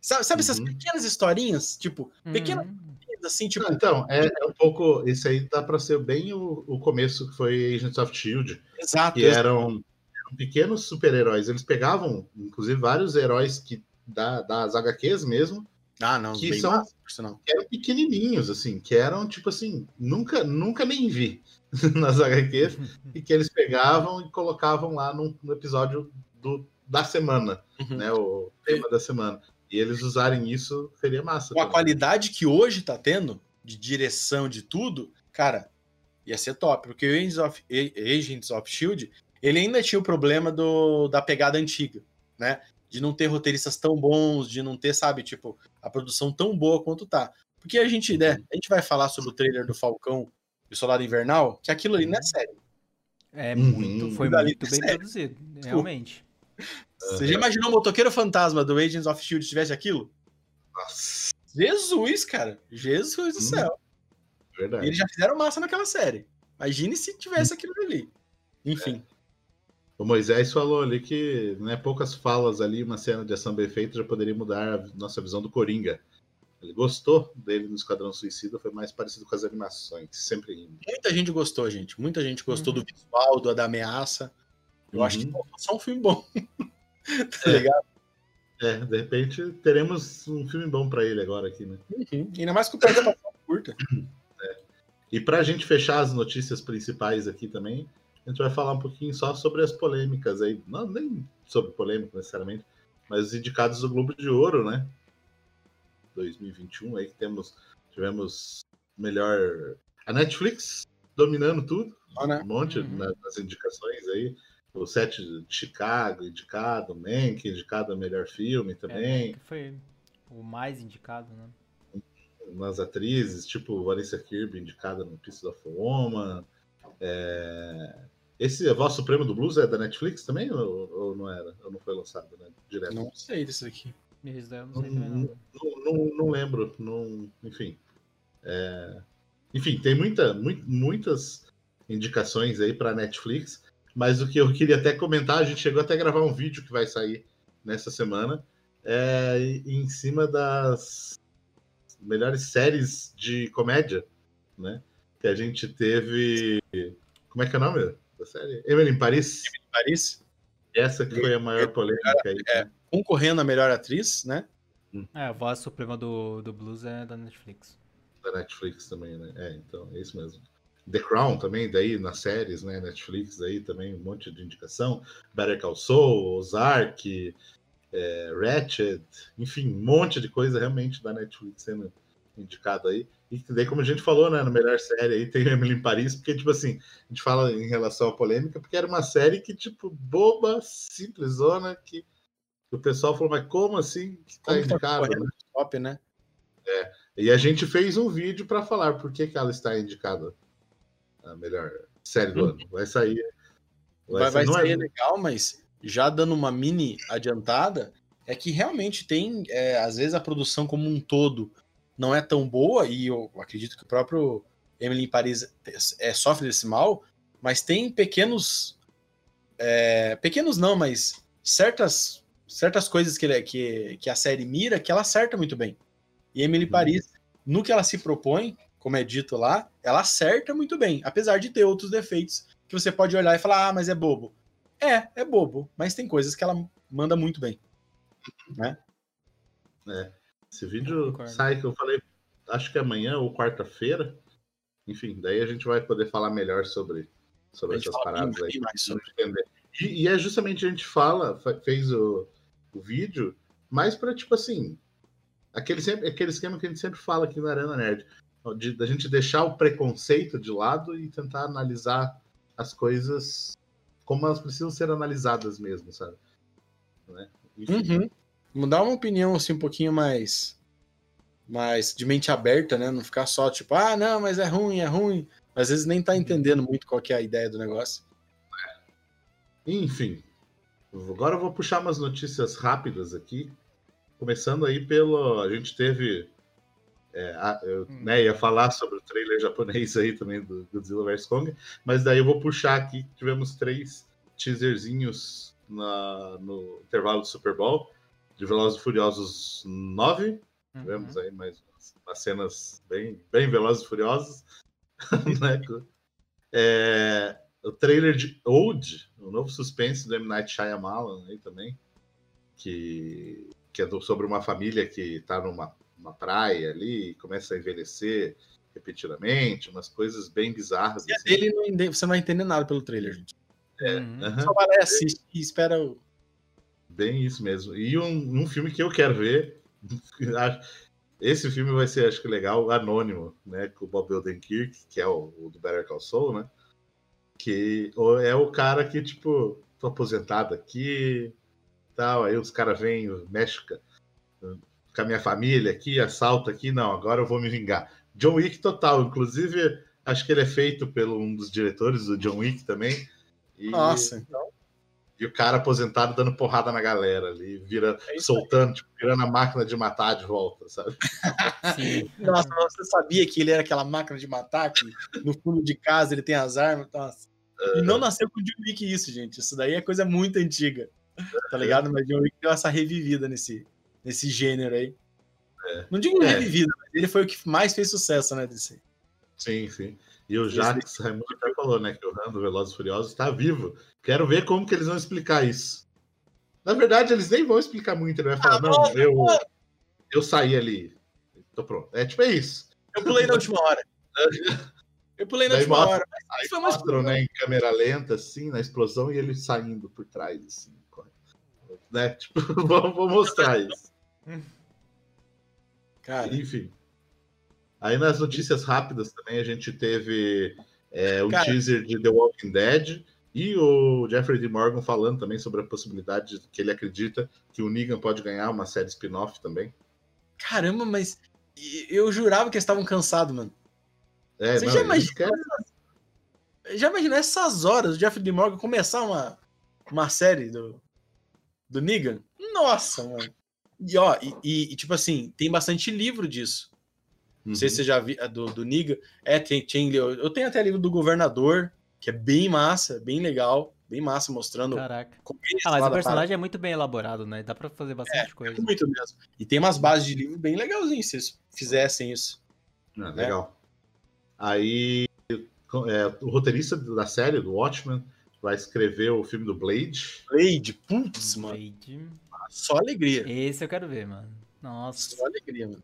Sabe, sabe uhum. essas pequenas historinhas? Tipo, pequenas uhum. assim, tipo. então, é, é, um pouco. Isso aí dá para ser bem o, o começo que foi Agents of Shield. Exato. Que eram, eram pequenos super-heróis. Eles pegavam, inclusive, vários heróis que da, das HQs mesmo. Ah, não, que são massa, que eram pequenininhos, assim, que eram tipo assim, nunca, nunca nem vi nas HQs, e que eles pegavam e colocavam lá no, no episódio do, da semana, uhum. né? O tema da semana. E eles usarem isso seria massa. Com a qualidade que hoje tá tendo, de direção de tudo, cara, ia ser top. Porque o Agents of, Agents of Shield, ele ainda tinha o problema do, da pegada antiga, né? De não ter roteiristas tão bons, de não ter, sabe, tipo, a produção tão boa quanto tá. Porque a gente, né, a gente vai falar sobre o trailer do Falcão e o Soldado Invernal, que aquilo ali não é sério. É muito, uhum. foi muito bem produzido, realmente. Você já imaginou o motoqueiro fantasma do Agents of Shield tivesse aquilo? Nossa. Jesus, cara. Jesus do hum. céu. Verdade. Eles já fizeram massa naquela série. Imagine se tivesse aquilo ali. Enfim. É. O Moisés falou ali que né, poucas falas ali, uma cena de ação bem feita já poderia mudar a nossa visão do Coringa. Ele gostou dele no Esquadrão Suicida, foi mais parecido com as animações, sempre indo. Muita gente gostou, gente. Muita gente gostou uhum. do visual, do, da ameaça. Eu uhum. acho que uhum. só um filme bom. tá é. ligado? É, de repente teremos um filme bom para ele agora aqui, né? Uhum. Ainda mais com o participação curta. É. E para a gente fechar as notícias principais aqui também, a gente vai falar um pouquinho só sobre as polêmicas aí, não nem sobre polêmica necessariamente, mas os indicados do Globo de Ouro, né? 2021 aí que temos tivemos melhor a Netflix dominando tudo, ah, né? um monte uhum. nas indicações aí. O set de Chicago indicado, Mank indicado a melhor filme também. É, foi o mais indicado, né? Nas atrizes, tipo Vanessa Kirby indicada no Piece of Woman. É... Esse A Voz Suprema do Blues é da Netflix também ou, ou não era? Ou não foi lançado né? direto? Não sei disso aqui. Não, não, não, não, lembro. Não, enfim. É... Enfim, tem muita, muito, muitas indicações aí para Netflix, mas o que eu queria até comentar, a gente chegou até a gravar um vídeo que vai sair nessa semana, é, em cima das melhores séries de comédia, né? Que a gente teve. Como é que é o nome da série? Emily em Paris. Emily em Paris. Essa que foi a maior polêmica aí. É, concorrendo a melhor atriz, né? É, a voz suprema do, do blues é da Netflix. Da Netflix também, né? É, então, é isso mesmo. The Crown também, daí nas séries, né? Netflix aí também, um monte de indicação. Better Call Saul, Ozark, é, Ratchet, enfim, um monte de coisa realmente da Netflix sendo indicado aí. E daí, como a gente falou, né, na melhor série aí tem Emily em Paris, porque, tipo assim, a gente fala em relação à polêmica, porque era uma série que, tipo, boba, simplesona, que o pessoal falou, mas como assim que tá como indicado? Tá né? Top, né? É. E a gente fez um vídeo para falar por que, que ela está indicada a melhor série do hum. ano. Vai sair. Vai, vai, vai sair é... legal, mas já dando uma mini adiantada, é que realmente tem, é, às vezes, a produção como um todo não é tão boa, e eu acredito que o próprio Emily em Paris é, sofre desse mal, mas tem pequenos. É, pequenos não, mas certas certas coisas que, que, que a série mira que ela acerta muito bem. E Emily uhum. Paris, no que ela se propõe, como é dito lá, ela acerta muito bem, apesar de ter outros defeitos que você pode olhar e falar, ah, mas é bobo. É, é bobo, mas tem coisas que ela manda muito bem. Né? É. Esse vídeo sai que eu falei, acho que amanhã ou quarta-feira. Enfim, daí a gente vai poder falar melhor sobre, sobre essas paradas aí. Mais sobre. E, e, é justamente a gente fala, fez o, o vídeo, mais para tipo assim, aquele, sempre, aquele esquema que a gente sempre fala aqui na Arena Nerd, de, da gente deixar o preconceito de lado e tentar analisar as coisas como elas precisam ser analisadas mesmo, sabe? Né? Uhum. Mudar uma opinião assim um pouquinho mais mais de mente aberta, né? Não ficar só tipo, ah, não, mas é ruim, é ruim. Às vezes nem tá entendendo muito qual é a ideia do negócio. Enfim, Agora eu vou puxar umas notícias rápidas aqui. Começando aí pelo. A gente teve. É, eu hum. né, ia falar sobre o trailer japonês aí também do Godzilla vs Kong, mas daí eu vou puxar aqui. Tivemos três teaserzinhos na, no intervalo do Super Bowl de Velozes e Furiosos 9. Uhum. Tivemos aí mais umas, umas, cenas bem, bem Velozes e Furiosos. né? é, o trailer de Old, o novo suspense do M. Night Shyamalan aí também, que, que é do, sobre uma família que está numa uma praia ali e começa a envelhecer repetidamente, umas coisas bem bizarras. E assim. dele não, você não vai entender nada pelo trailer, gente. É, uhum. Só vai lá, assiste e espera o... Bem isso mesmo. E um, um filme que eu quero ver, esse filme vai ser, acho que legal, Anônimo, né, com o Bob Odenkirk, que é o, o do Better Call Saul, né? que é o cara que, tipo, tô aposentado aqui, tal, aí os caras vêm, mexem com a minha família aqui, assalta aqui, não, agora eu vou me vingar. John Wick total, inclusive, acho que ele é feito pelo um dos diretores do John Wick também. E, Nossa, então. E o cara aposentado dando porrada na galera ali, vira, é soltando, tipo, virando a máquina de matar de volta, sabe? Sim. Nossa, você sabia que ele era aquela máquina de matar, que no fundo de casa ele tem as armas? Nossa. E não nasceu com o John Wick isso, gente. Isso daí é coisa muito antiga. Tá ligado? Mas John Wick deu essa revivida nesse, nesse gênero aí. É. Não digo é. revivida, mas ele foi o que mais fez sucesso, né, desse. Sim, sim. E o Jacques Raimundo até falou, né, que o Rando Velozes Furiosos está vivo. Quero ver como que eles vão explicar isso. Na verdade, eles nem vão explicar muito. Ele vai falar, ah, não, eu, eu saí ali. Tô pronto. É tipo é isso. Eu pulei na última hora. Eu pulei na Daí última mostra, hora. Aí foi mostram, né, em câmera lenta, assim, na explosão, e ele saindo por trás, assim. Né? Tipo, vou, vou mostrar isso. Cara. Enfim. Aí nas notícias rápidas também a gente teve é, um Cara. teaser de The Walking Dead e o Jeffrey D. Morgan falando também sobre a possibilidade de que ele acredita que o Negan pode ganhar uma série spin-off também. Caramba, mas eu jurava que eles estavam cansados, mano. É, Você não, já imaginou? Já imaginou essas horas o Jeffrey D. Morgan começar uma, uma série do, do Negan? Nossa, mano. E ó, e, e, tipo assim, tem bastante livro disso. Não sei se uhum. você já viu do, do Niga. É, tem, tem, eu tenho até livro do governador, que é bem massa, bem legal, bem massa, mostrando. Caraca. Ah, mas o personagem é muito bem elaborado, né? Dá pra fazer bastante é, coisa. É muito mesmo. E tem umas bases de livro bem legalzinhas, se vocês fizessem isso. Ah, legal. Aí, é, o roteirista da série, do Watchmen, vai escrever o filme do Blade. Blade, putz, mano. Blade. Só alegria. Esse eu quero ver, mano. Nossa. Só alegria, mano.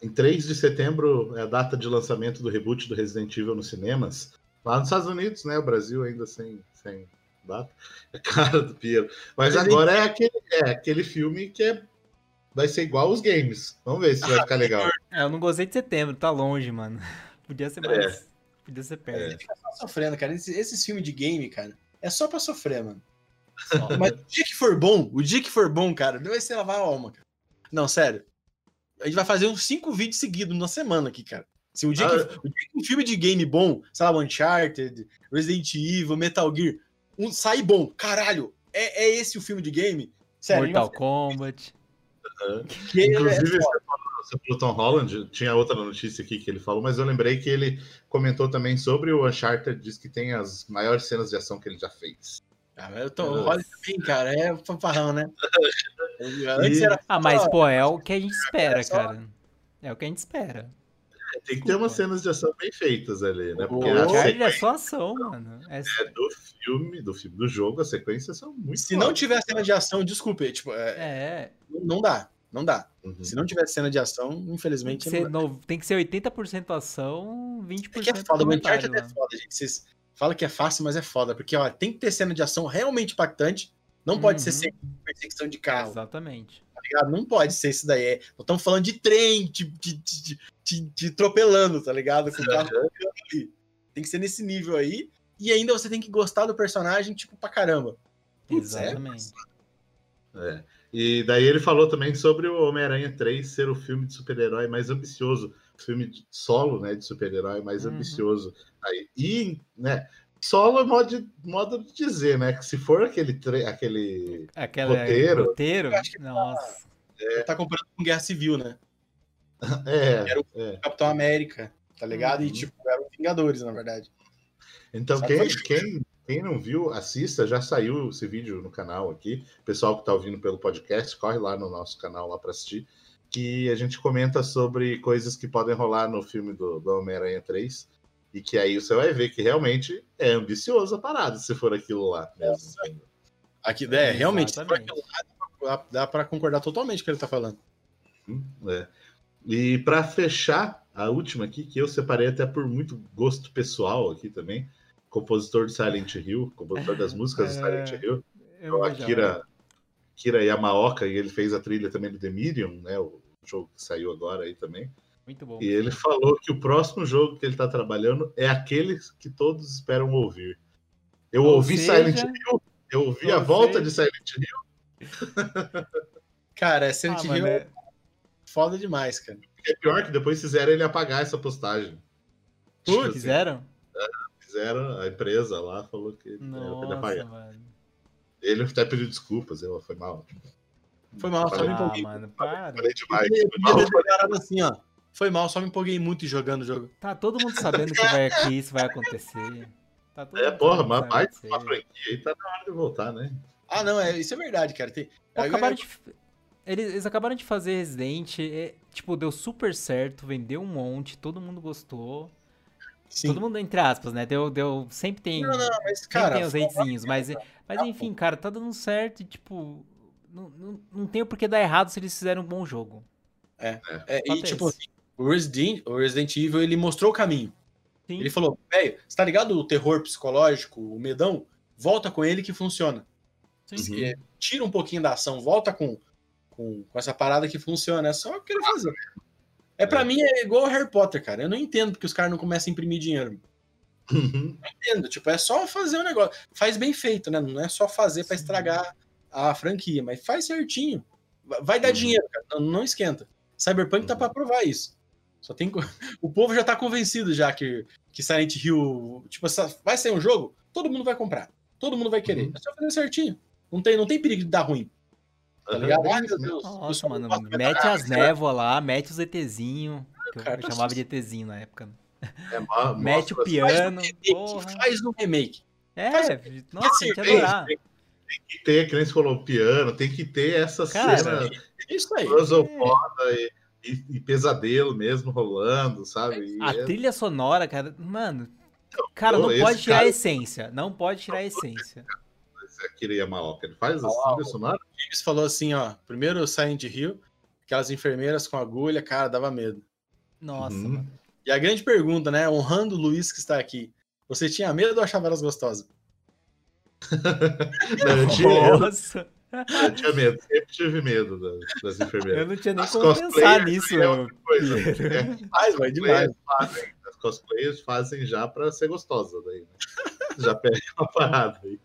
Em 3 de setembro é a data de lançamento do reboot do Resident Evil nos cinemas. Lá nos Estados Unidos, né? O Brasil ainda sem, sem data. É cara do Piero. Mas agora é aquele, é aquele filme que é, vai ser igual os games. Vamos ver se vai ficar legal. É, eu não gostei de setembro, tá longe, mano. Podia ser mais. É. Podia ser perto. É. Fica só sofrendo, cara. Esse, esse filme de game, cara, é só pra sofrer, mano. Mas o dia que for bom, o dia que for bom, cara, não vai ser lavar a alma, cara. Não, sério. A gente vai fazer uns cinco vídeos seguidos na semana aqui, cara. Se o dia, ah, que, o dia que um filme de game bom, sei lá, Uncharted, Resident Evil, Metal Gear, um, sai bom, caralho, é, é esse o filme de game? Sério, Mortal Kombat. Uhum. Inclusive, é você falou Tom Holland, tinha outra notícia aqui que ele falou, mas eu lembrei que ele comentou também sobre o Uncharted, diz que tem as maiores cenas de ação que ele já fez. Ah, eu tô, olha também, cara, é fanfarrão, né? e... era... Ah, mas, pô, é o que a gente espera, cara. É o que a gente espera. É, tem que ter umas cenas de ação bem feitas ali, né? Porque o sequência... é só ação, mano. É... é... do filme, do filme do jogo, as sequências são muito Se não tiver cena de ação, desculpe, tipo, é... é... Não dá, não dá. Uhum. Se não tiver cena de ação, infelizmente. Tem que ser, no... tem que ser 80% ação, 20% é que é foda, o Uncharted é foda, gente. Vocês fala que é fácil, mas é foda. Porque, ó, tem que ter cena de ação realmente impactante. Não uhum. pode ser uhum. sem perseguição de carro. Exatamente. Tá ligado? Não pode ser isso daí. É, nós estamos falando de trem, de, de, de, de, de atropelando, tá ligado? Com o carro ali. Tem que ser nesse nível aí. E ainda você tem que gostar do personagem, tipo, pra caramba. Putz, é Exatamente. É. é. E daí ele falou também sobre o Homem-Aranha 3 ser o filme de super-herói mais ambicioso filme solo, né, de super-herói mais uhum. ambicioso. Aí, e, né, solo é modo de, modo de dizer, né, que se for aquele, tre aquele Aquela, roteiro... roteiro? Acho que Nossa. É... Tá comparando com Guerra Civil, né? É, era o é. Capitão América, tá ligado? Uhum. E, tipo, eram Vingadores, na verdade. Então, quem, quem, quem não viu, assista, já saiu esse vídeo no canal aqui. Pessoal que tá ouvindo pelo podcast, corre lá no nosso canal lá para assistir que a gente comenta sobre coisas que podem rolar no filme do, do Homem-Aranha 3. E que aí você vai ver que realmente é ambicioso a parada, se for aquilo lá mesmo. Aqui, é, realmente, lá, dá para concordar totalmente com o que ele está falando. Hum, é. E para fechar, a última aqui, que eu separei até por muito gosto pessoal aqui também, compositor de Silent Hill, compositor das músicas é... de Silent Hill, é o Akira, Kira Yamaoka, e ele fez a trilha também do The Medium, né? O jogo que saiu agora aí também. Muito bom. E ele falou que o próximo jogo que ele está trabalhando é aquele que todos esperam ouvir. Eu Ou ouvi seja... Silent Hill, eu ouvi Ou a volta seja... de Silent Hill. cara, Silent ah, Hill é foda demais, cara. É pior que depois fizeram ele apagar essa postagem. Putz, tipo assim, fizeram? É, fizeram, a empresa lá falou que Nossa, ele apagar. Mano. Ele até pediu desculpas, eu, foi mal. Foi mal, só me empolguei. Mano, para. Falei demais. Foi assim, ó. Foi mal, só me empolguei muito jogando o jogo. Tá todo mundo sabendo que, vai, que isso vai acontecer. Tá é, porra, mas mais uma franquia aí tá na hora de voltar, né? Ah, não, é, isso é verdade, cara. Tem... Acabaram de, eles, eles, acabaram de fazer Resident, é, tipo, deu super certo, vendeu um monte, todo mundo gostou. Sim. Todo mundo, entre aspas, né? Deu, deu, sempre tem. Não, não, mas, cara, tem os hatezinhos, mas, mas enfim, cara, tá dando certo e, tipo. Não, não, não tem o porquê dar errado se eles fizerem um bom jogo. É. é, é e, tipo, assim, o Resident, o Resident Evil, ele mostrou o caminho. Sim. Ele falou, velho, você tá ligado o terror psicológico, o medão? Volta com ele que funciona. Sim. É, tira um pouquinho da ação, volta com, com, com essa parada que funciona. É só o que ele fazer. É para mim é igual o Harry Potter, cara. Eu não entendo porque os caras não começam a imprimir dinheiro. Uhum. Não entendo, tipo, é só fazer o um negócio. Faz bem feito, né? Não é só fazer para estragar a franquia, mas faz certinho. Vai dar uhum. dinheiro, cara. Não, não esquenta. Cyberpunk tá uhum. tá para provar isso. Só tem o povo já tá convencido já que que Silent Hill, tipo, vai sair um jogo, todo mundo vai comprar. Todo mundo vai querer. Uhum. É só fazer certinho. Não tem, não tem perigo de dar ruim. Tá ligado? Ai, meu Deus. Nossa, mano, mete as névoas lá, mete os ETzinho. Que eu, eu tá chamava de ETzinho na época. É, mete o piano. Faz, faz um remake. É, faz, nossa, tem que adorar. Tem, tem, que ter, que nem você falou, piano, tem que ter essa Cara, cena é isso aí. É. E, e, e, pesadelo mesmo rolando, sabe? a é... trilha sonora, cara, mano. Cara, não, não pode tirar cara... a essência. Não pode tirar a essência. Akira Yamaoka. Ele faz assim, trilha sonora? O James falou assim, ó. Primeiro Silent Hill, aquelas enfermeiras com agulha, cara, dava medo. Nossa, uhum. mano. E a grande pergunta, né? Honrando o Luiz que está aqui. Você tinha medo ou achava elas gostosas? não, eu tinha, Nossa. Eu tinha medo, sempre tive medo das, das enfermeiras. Eu não tinha nem as como pensar nisso. É outra coisa. É. Faz, vai demais. Fazem, as cosplayers fazem já pra ser gostosa daí, né? Já pega uma parada aí.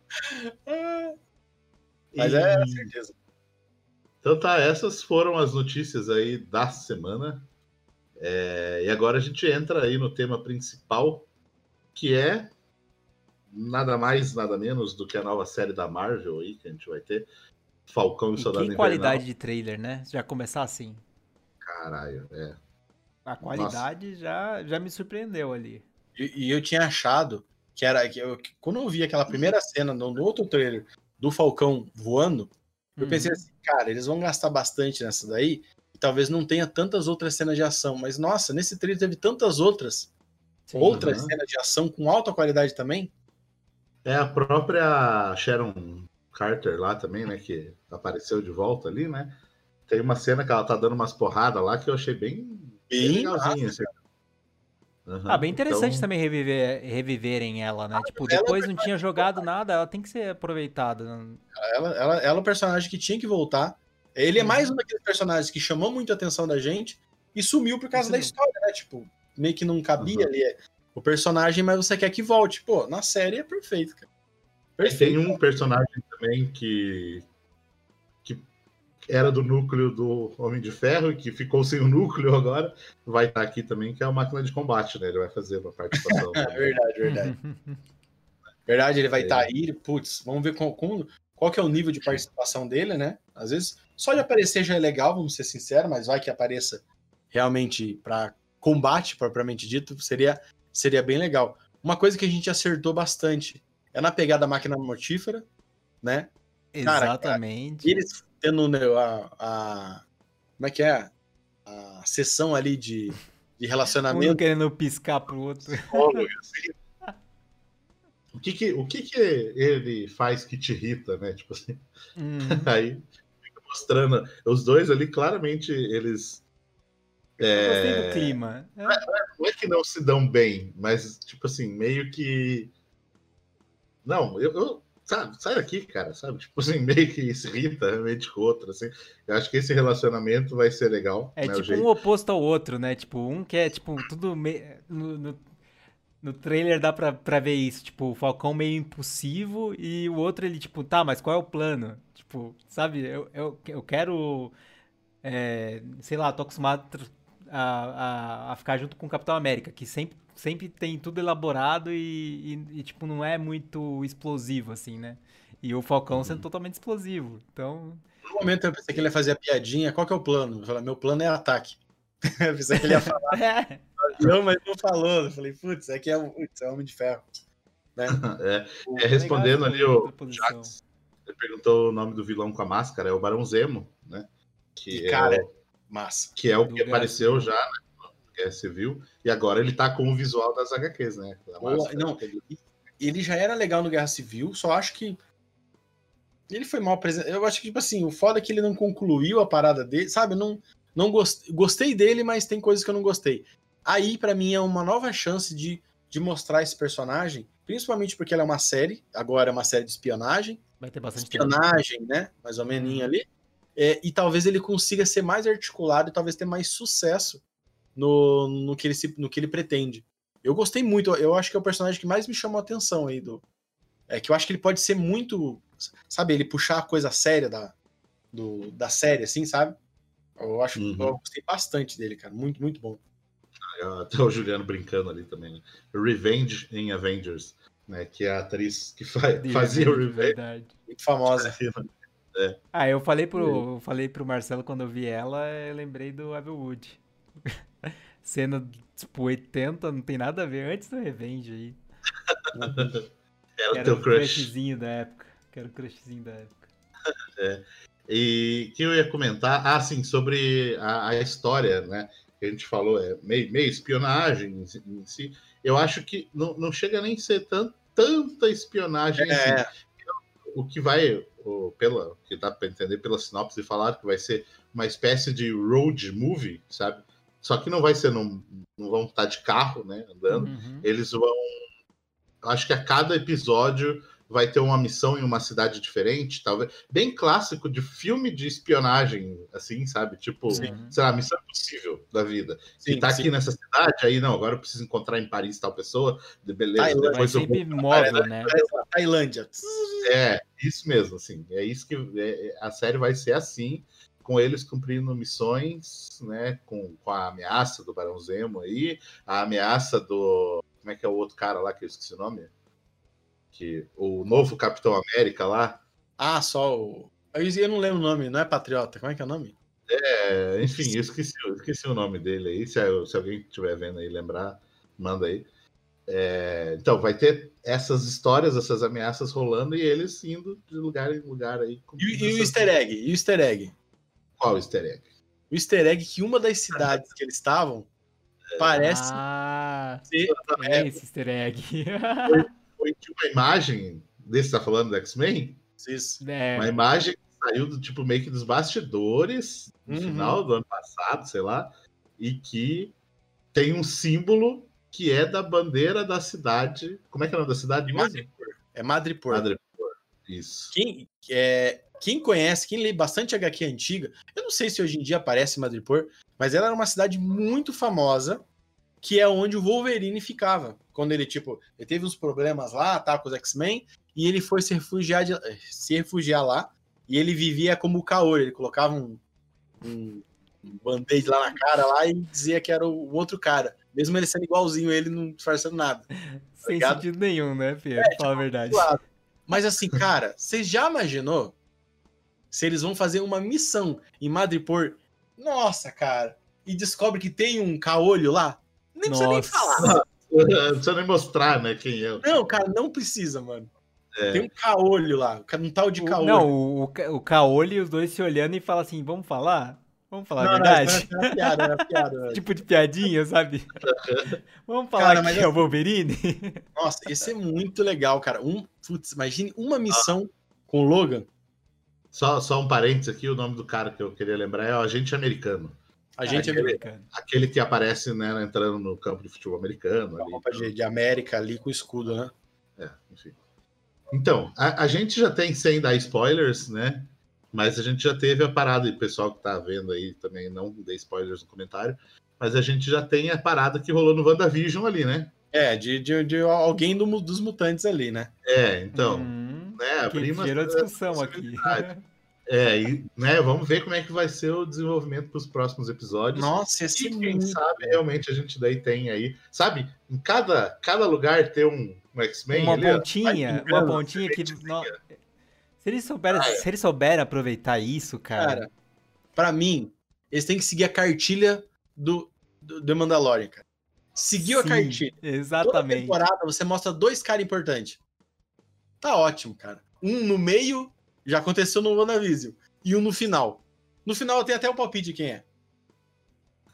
Mas é, e... é certeza. Então tá, essas foram as notícias aí da semana. É, e agora a gente entra aí no tema principal, que é nada mais, nada menos do que a nova série da Marvel aí que a gente vai ter. Falcão e, e Soldado Que qualidade de trailer, né? Já começar assim. Caralho, é. A qualidade já, já me surpreendeu ali. E, e, eu tinha achado que era. Que eu, quando eu vi aquela primeira cena no, no, outro trailer do Falcão voando, eu pensei uhum. assim, cara, eles vão gastar bastante nessa daí. E talvez não tenha tantas outras cenas de ação. Mas, nossa, nesse trailer teve tantas outras. Sim, outras uhum. cenas de ação com alta qualidade também. É a própria Sharon Carter lá também, né? Que apareceu de volta ali, né? Tem uma cena que ela tá dando umas porradas lá que eu achei bem, bem legalzinha. Assim. Uhum, ah, bem interessante então... também reviver, reviverem ela, né? Ah, tipo, depois não tinha jogado nada, ela tem que ser aproveitada. Ela, ela, ela é um personagem que tinha que voltar. Ele é mais um daqueles personagens que chamou muito a atenção da gente e sumiu por causa Sim. da história, né? Tipo, meio que não cabia uhum. ali o personagem, mas você quer que volte. Pô, na série é perfeito, cara. Perfeito. Tem um personagem também que, que era do núcleo do Homem de Ferro, que ficou sem o núcleo agora, vai estar aqui também, que é a máquina de combate, né? Ele vai fazer uma participação. é verdade, verdade. verdade, ele vai estar é. aí, putz, vamos ver com, com, qual que é o nível de participação dele, né? Às vezes, só de aparecer já é legal, vamos ser sinceros, mas vai que apareça realmente para combate, propriamente dito, seria, seria bem legal. Uma coisa que a gente acertou bastante é na pegada máquina mortífera, né? Exatamente. Cara, eles tendo né, a, a, Como é que é? A sessão ali de, de relacionamento. Um querendo piscar pro outro. O que que, o que que ele faz que te irrita, né? Tipo assim. Hum. Aí fica mostrando. Os dois ali, claramente, eles. É... Eu gostei do clima. É. Não é que não se dão bem, mas, tipo assim, meio que não, eu, eu sabe, sai daqui, cara, sabe? Tipo assim, meio que se irrita realmente com o outro, assim. Eu acho que esse relacionamento vai ser legal. É né, tipo um oposto ao outro, né? Tipo, um que é, tipo, tudo meio... No, no, no, trailer dá pra, pra ver isso, tipo, o Falcão meio impulsivo e o outro, ele, tipo, tá, mas qual é o plano? Tipo, sabe, eu, eu, eu quero... É, sei lá, tô acostumado a, a, a ficar junto com o Capitão América, que sempre sempre tem tudo elaborado e, e, e, tipo, não é muito explosivo, assim, né? E o Falcão uhum. sendo totalmente explosivo. Então. No momento eu pensei que ele ia fazer a piadinha. Qual que é o plano? Eu falei, meu plano é ataque. eu pensei que ele ia falar. é. Não, mas não falou. Eu falei, putz, aqui é, putz, é Homem de Ferro. Né? é, é, respondendo ali o Jax, ele perguntou o nome do vilão com a máscara, é o Barão Zemo, né? Que, cara, é o, massa. Que é o que apareceu já, né? Guerra Civil, e agora ele tá com o visual das HQs, né? não, ele já era legal no Guerra Civil, só acho que ele foi mal apresentado. Eu acho que, tipo assim, o foda é que ele não concluiu a parada dele, sabe? Eu não, não gost... gostei dele, mas tem coisas que eu não gostei. Aí, para mim, é uma nova chance de, de mostrar esse personagem, principalmente porque ela é uma série, agora é uma série de espionagem. Vai ter bastante espionagem, tempo. né? Mais ou menos uhum. ali. É, e talvez ele consiga ser mais articulado e talvez ter mais sucesso no, no, que, ele se, no que ele pretende. Eu gostei muito, eu acho que é o personagem que mais me chamou a atenção aí do. É que eu acho que ele pode ser muito. Sabe, ele puxar a coisa séria da, do, da série, assim, sabe? Eu acho uhum. eu gostei bastante dele, cara. Muito, muito bom. Até o Juliano brincando ali também. Né? Revenge em Avengers, né? Que é a atriz que faz, fazia o Revenge. Verdade. Muito famosa. É. Ah, eu falei pro, eu falei pro Marcelo quando eu vi ela, eu lembrei do Abel Wood. Cena, tipo, 80, não tem nada a ver, antes do Revenge aí. Era o teu crush. crushzinho da época. Que era o crushzinho da época. É. E que eu ia comentar, ah, sim, sobre a, a história, né? Que a gente falou, é meio, meio espionagem em, em, si. Eu acho que não, não chega nem a ser tan, tanta espionagem é. assim. O que vai, pela, que dá para entender pela sinopse falar que vai ser uma espécie de road movie, sabe? Só que não vai ser, não, não vão estar de carro, né, andando. Uhum. Eles vão, acho que a cada episódio vai ter uma missão em uma cidade diferente, talvez. Bem clássico de filme de espionagem, assim, sabe? Tipo, sim. sei lá, missão impossível da vida. Sim, tá sim. aqui nessa cidade, aí não, agora eu preciso encontrar em Paris tal pessoa, beleza, Tailândia, depois eu vou... móvel, né? Tailândia. É, isso mesmo, assim. É isso que é, é, a série vai ser assim, com eles cumprindo missões, né? Com, com a ameaça do Barão Zemo aí, a ameaça do. Como é que é o outro cara lá que eu esqueci o nome? Que o novo Capitão América lá. Ah, só o. Eu não lembro o nome, não é Patriota, como é que é o nome? É, enfim, eu esqueci, eu esqueci o nome dele aí. Se, se alguém estiver vendo aí lembrar, manda aí. É, então, vai ter essas histórias, essas ameaças rolando e eles indo de lugar em lugar aí. E, e o easter egg? E o easter egg? Qual easter egg? O easter egg que uma das cidades que eles estavam é. parece ah, ser. É, esse easter egg. Foi, de uma imagem desse tá falando do X-Men? É. Uma imagem que saiu do tipo meio que dos bastidores no uhum. final do ano passado, sei lá, e que tem um símbolo que é da bandeira da cidade. Como é que é o nome da cidade? Madripoor. É Madripoor. Madripoor. Isso. Quem, é, quem conhece, quem lê bastante HQ antiga, eu não sei se hoje em dia aparece Madripoor, mas ela era uma cidade muito famosa que é onde o Wolverine ficava. Quando ele, tipo, ele teve uns problemas lá, tá, com os X-Men, e ele foi se refugiar, de, se refugiar lá, e ele vivia como o Kaori, ele colocava um, um, um band-aid lá na cara lá e dizia que era o, o, outro cara. Mesmo ele sendo igualzinho ele, não disfarçando nada. Sem ligado? sentido nenhum, né, Pedro? É, Fala tipo, a verdade. Claro. Mas assim, cara, você já imaginou se eles vão fazer uma missão em Madripoor? Nossa, cara, e descobre que tem um caolho lá? Nem Nossa. precisa nem falar. Não precisa nem mostrar, né, quem é. Não, cara, não precisa, mano. É. Tem um caolho lá, um tal de caolho. Não, o, o caolho e os dois se olhando e falam assim: vamos falar? Vamos falar não, a verdade? Não, era piada, era piada. tipo de piadinha, sabe? vamos falar cara, que é o assim, Wolverine? Nossa, esse é muito legal, cara. Um, putz, imagine uma missão ah. com o Logan. Só, só um parênteses aqui, o nome do cara que eu queria lembrar é o agente americano. Agente aquele, americano. Aquele que aparece né, entrando no campo de futebol americano. A roupa de, de, América ali com o escudo, né? É, enfim. Então, a, a, gente já tem, sem dar spoilers, né? Mas a gente já teve a parada, e o pessoal que tá vendo aí também não dê spoilers no comentário, mas a gente já tem a parada que rolou no WandaVision ali, né? É, de, de, de alguém do, dos mutantes ali, né? É, então. Hum, né, abrimos. Gerou discussão aqui. É, e, né, vamos ver como é que vai ser o desenvolvimento para os próximos episódios. Nossa, esse e quem sabe realmente a gente daí tem aí, sabe, em cada, cada lugar ter um, um X-Men. Uma pontinha, uma pontinha que. No... Se eles souberem, ah, é. se eles souberem aproveitar isso, cara. Cara, pra mim, eles têm que seguir a cartilha do, do, do Mandalorian, cara. Seguiu Sim, a cartilha. Exatamente. Toda temporada você mostra dois caras importantes. Tá ótimo, cara. Um no meio já aconteceu no WandaVision. E um no final. No final tem até o palpite de quem é.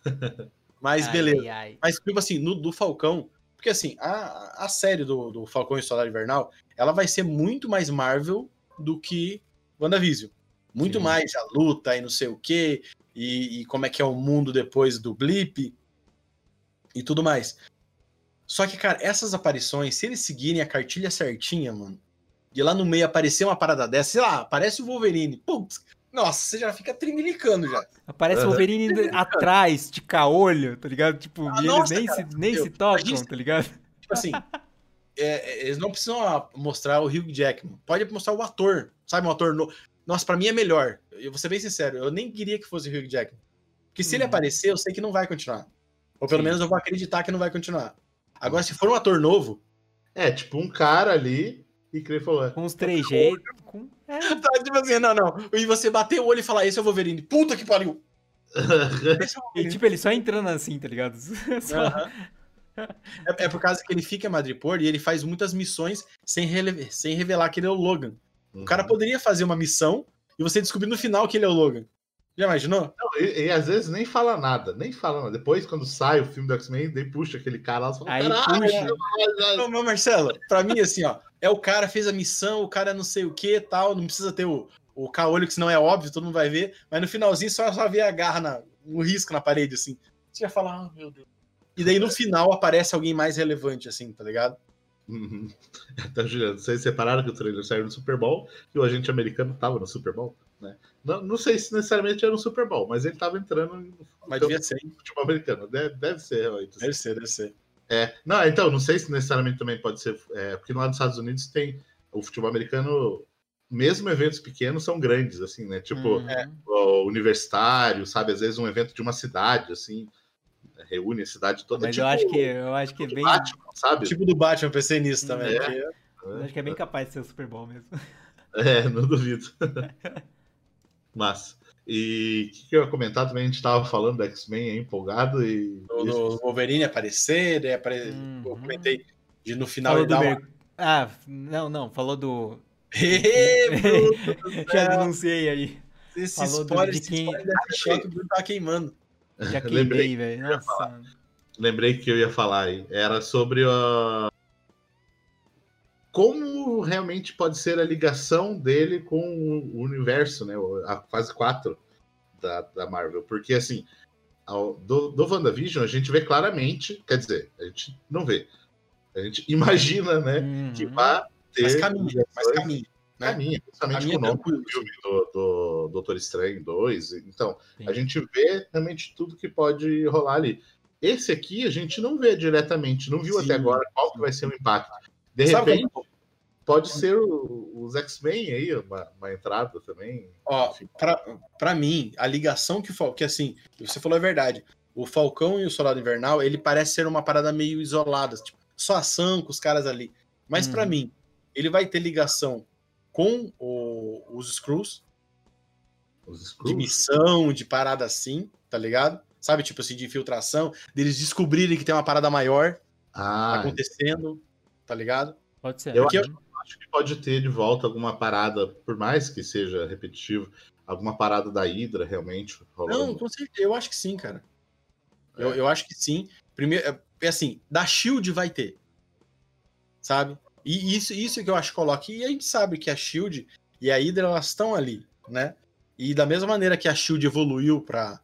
Mas ai, beleza. Ai. Mas, tipo assim, no do Falcão. Porque assim, a, a série do, do Falcão e Soldado Invernal, ela vai ser muito mais Marvel do que WandaVision. Muito Sim. mais a luta e não sei o quê. E, e como é que é o mundo depois do blip. E tudo mais. Só que, cara, essas aparições, se eles seguirem a cartilha certinha, mano, e lá no meio aparecer uma parada dessa, sei lá, aparece o Wolverine, putz, nossa, você já fica trimilicando já. Aparece o Wolverine atrás, de caolho, tá ligado? Tipo, ah, nossa, eles nem, cara, se, nem se tocam, gente, tá ligado? Tipo assim, é, eles não precisam mostrar o Hugh Jackman. Pode mostrar o ator, sabe? Um ator. No... Nossa, pra mim é melhor. Eu vou ser bem sincero, eu nem queria que fosse o Hugh Jackman. Porque se ele uhum. aparecer, eu sei que não vai continuar. Ou pelo Sim. menos eu vou acreditar que não vai continuar. Agora, se for um ator novo. É, tipo um cara ali e que ele falou. Com os três jeitos. Com... É. Tá, tipo assim, não, não. E você bater o olho e falar, esse é o Wolverine. Puta que pariu! e tipo, ele só entrando assim, tá ligado? Só... É, é, por causa que ele fica em Madripoor e ele faz muitas missões sem, rele... sem revelar que ele é o Logan. Uhum. O cara uhum. poderia fazer uma missão e você descobrir no final que ele é o Logan. Já imaginou? Não, e, e, às vezes nem fala nada, nem fala nada. Depois, quando sai o filme do X-Men, daí puxa aquele cara lá e fala, Aí puxa. Não, não, Marcelo, pra mim, assim, ó, é o cara fez a missão, o cara não sei o que tal, não precisa ter o, o caolho, que senão é óbvio, todo mundo vai ver, mas no finalzinho só, só vê a garra, na, um risco na parede, assim. Você ia falar, ah, meu Deus. E daí no final aparece alguém mais relevante, assim, tá ligado? Uhum. Tá, Juliano, vocês separaram que o trailer saiu no Super Bowl e o agente americano tava no Super Bowl? Né? Não, não sei se necessariamente era um Super Bowl, mas ele estava entrando no mas devia ser. futebol americano. Deve, deve ser, realmente. Deve ser, deve ser. É, não, então, não sei se necessariamente também pode ser. É, porque lá nos Estados Unidos tem o futebol americano, mesmo eventos pequenos, são grandes, assim, né? Tipo, uhum. é, o universitário, sabe? Às vezes um evento de uma cidade, assim, reúne a cidade toda. Mas tipo, eu acho que eu acho que é bem. Batman, sabe? Tipo do Batman, pensei nisso também. É, é. Eu acho que é bem capaz de ser o Super Bowl mesmo. É, não duvido. Mas. E o que, que, eu ia comentar também? A gente estava falando do X-Men empolgado e. No, Wolverine aparecer, daí apare... Uhum. eu comentei de no final falou do uma... Ah, não, não, falou do. Já denunciei aí. Esse falou spoiler, do, de quem... spoiler que o Bruno tava queimando. Já queimei, velho. Nossa. Lembrei que eu ia falar aí. Era sobre a como realmente pode ser a ligação dele com o universo, né? A fase 4 da, da Marvel. Porque, assim, ao, do, do WandaVision, a gente vê claramente, quer dizer, a gente não vê. A gente imagina, né, uhum. que vai ter. Mas caminha, mas caminha. Né? Caminha, principalmente caminha com o nome do filme do, do Doutor Estranho 2. Então, Sim. a gente vê realmente tudo que pode rolar ali. Esse aqui a gente não vê diretamente, não viu Sim. até agora qual que vai ser o impacto. De Sabe repente, como? pode ser o, os X-Men aí, uma, uma, entrada também. Ó, para mim, a ligação que o que assim, você falou é verdade. O Falcão e o Soldado Invernal, ele parece ser uma parada meio isolada, tipo, só ação com os caras ali. Mas hum. para mim, ele vai ter ligação com o, os Screws, os Screws, de missão, de parada assim, tá ligado? Sabe, tipo assim, de infiltração, deles descobrirem que tem uma parada maior ah. acontecendo, tá ligado? Pode ser. Eu, eu, acho que pode ter de volta alguma parada, por mais que seja repetitivo, alguma parada da Hydra realmente. Rolando. Não, com certeza, eu acho que sim, cara. É. Eu, eu acho que sim. Primeiro, é, é assim, da Shield vai ter. Sabe? E isso, isso que eu acho que coloca. E a gente sabe que a Shield e a Hydra elas estão ali, né? E da mesma maneira que a Shield evoluiu para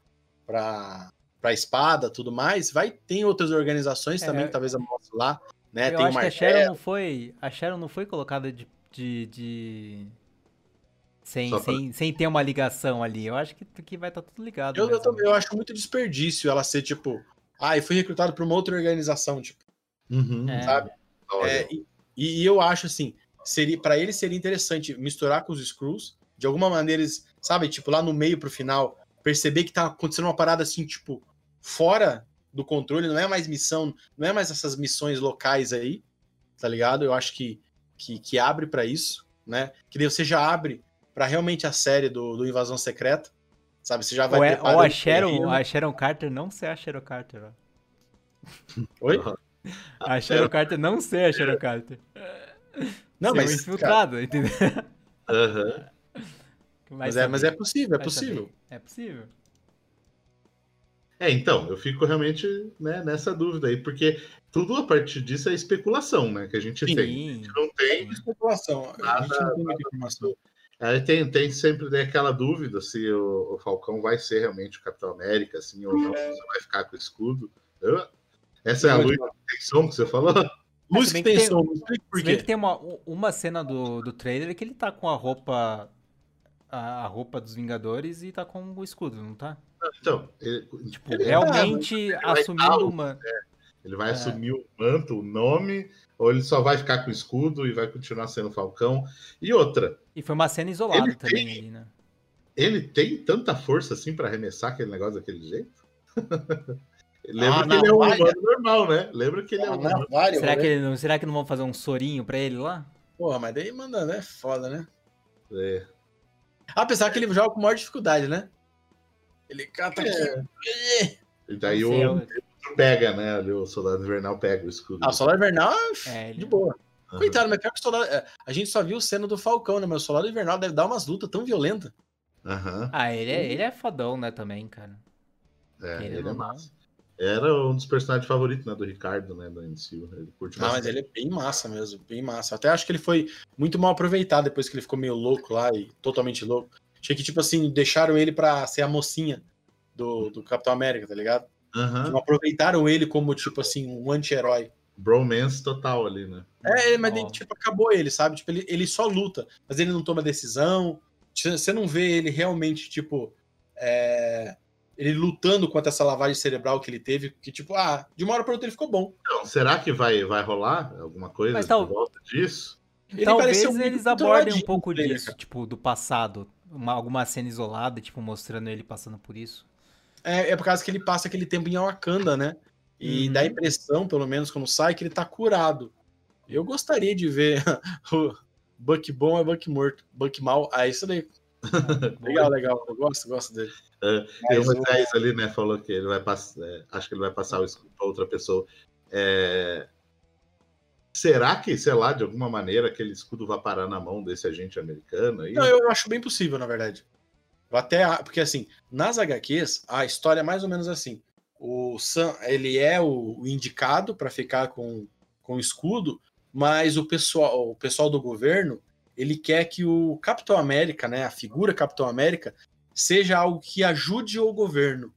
para para espada, tudo mais, vai ter outras organizações é, também, talvez eu mostre lá. Né? Eu Tem acho que a Sharon não foi. A Sharon não foi colocada de. de, de... Sem, pra... sem, sem ter uma ligação ali. Eu acho que, que vai estar tá tudo ligado. Eu, eu, também, eu acho muito desperdício ela ser tipo. Ah, e fui recrutado por uma outra organização, tipo. Uhum, é. Sabe? É, e, e, eu acho assim, seria para eles seria interessante misturar com os Screws. De alguma maneira, eles, sabe, tipo, lá no meio pro final, perceber que tá acontecendo uma parada assim, tipo, fora do controle, não é mais missão, não é mais essas missões locais aí, tá ligado? Eu acho que, que, que abre para isso, né? Que daí você já abre para realmente a série do, do Invasão Secreta, sabe? Você já vai ou, é, ou a Sharon, a Sharon Carter não ser a Sharon Carter, ó. Oi? A Sharon Carter não ser a Sharon Carter. Não, ser mas infiltrado, cara... entendeu? Uhum. Mas, mas, é, mas é possível, é possível. É possível. É, então, eu fico realmente né, nessa dúvida aí, porque tudo a partir disso é especulação, né? Que a gente Sim. tem. A gente não tem especulação. Nada, a gente não tem muita informação. Aí tem, tem sempre né, aquela dúvida se o, o, Falcão vai ser realmente o Capitão América, assim, ou não, se vai ficar com o escudo. Eu, Essa é a luz que tem som que você falou? Luz que tem, tem som, por quê? que tem uma, uma cena do, do trailer que ele tá com a roupa a, a roupa dos Vingadores e tá com o escudo, não tá? Então, ele, tipo, ele realmente tá, assumindo uma. É, ele vai é. assumir o manto, o nome, ou ele só vai ficar com o escudo e vai continuar sendo Falcão. E outra. E foi uma cena isolada também tem, ali, né? Ele tem tanta força assim para arremessar aquele negócio daquele jeito? Lembra ah, que ele é um humano normal, né? Lembra que ele é um humano. será, que ele não, será que não vão fazer um sorinho pra ele lá? Porra, mas daí manda, né? Foda, né? É. Apesar que ele joga com maior dificuldade, né? Ele cata é. aqui. E daí o outro pega, né? Ali, o soldado invernal pega o escudo. Ah, o soldado invernal é, de boa. Uhum. Coitado, mas pior que o soldado. É, a gente só viu cena do Falcão, né? Mas o soldado invernal deve dar umas lutas tão violentas. Uhum. Ah, ele é, ele é fodão, né, também, cara. É, ele, ele é massa. Era um dos personagens favoritos né, do Ricardo, né, do MCU. Ele curte ah, mas ele é bem massa mesmo, bem massa. Até acho que ele foi muito mal aproveitado depois que ele ficou meio louco lá e totalmente louco. Achei que, tipo assim, deixaram ele pra ser a mocinha do, do Capitão América, tá ligado? Uhum. Não aproveitaram ele como, tipo assim, um anti-herói. Bromance total ali, né? É, mas oh. tipo, acabou ele, sabe? Tipo, ele, ele só luta, mas ele não toma decisão. Você não vê ele realmente, tipo, é, ele lutando contra essa lavagem cerebral que ele teve, que tipo, ah, de uma hora para outra ele ficou bom. Então, será que vai, vai rolar alguma coisa Mas, tal... volta disso? Ele Talvez eles abordem um pouco disso, tipo, do passado. Uma, alguma cena isolada, tipo, mostrando ele passando por isso. É, é por causa que ele passa aquele tempo em Wakanda, né? E uhum. dá a impressão, pelo menos quando sai, que ele tá curado. Eu gostaria de ver o Buck bom é Buck morto, Buck mal. Ah, isso daí. legal, legal. Eu gosto, gosto dele. É, tem uma o... ali, né? Falou que ele vai passar. É, acho que ele vai passar o escudo para outra pessoa. É... Será que, sei lá, de alguma maneira aquele escudo vai parar na mão desse agente americano? Aí? Não, eu acho bem possível, na verdade. Até porque assim, nas HQs, a história é mais ou menos assim. O Sam, ele é o, indicado para ficar com, com o escudo, mas o pessoal, o pessoal do governo, ele quer que o Capitão América, né, a figura Capitão América, seja algo que ajude o governo.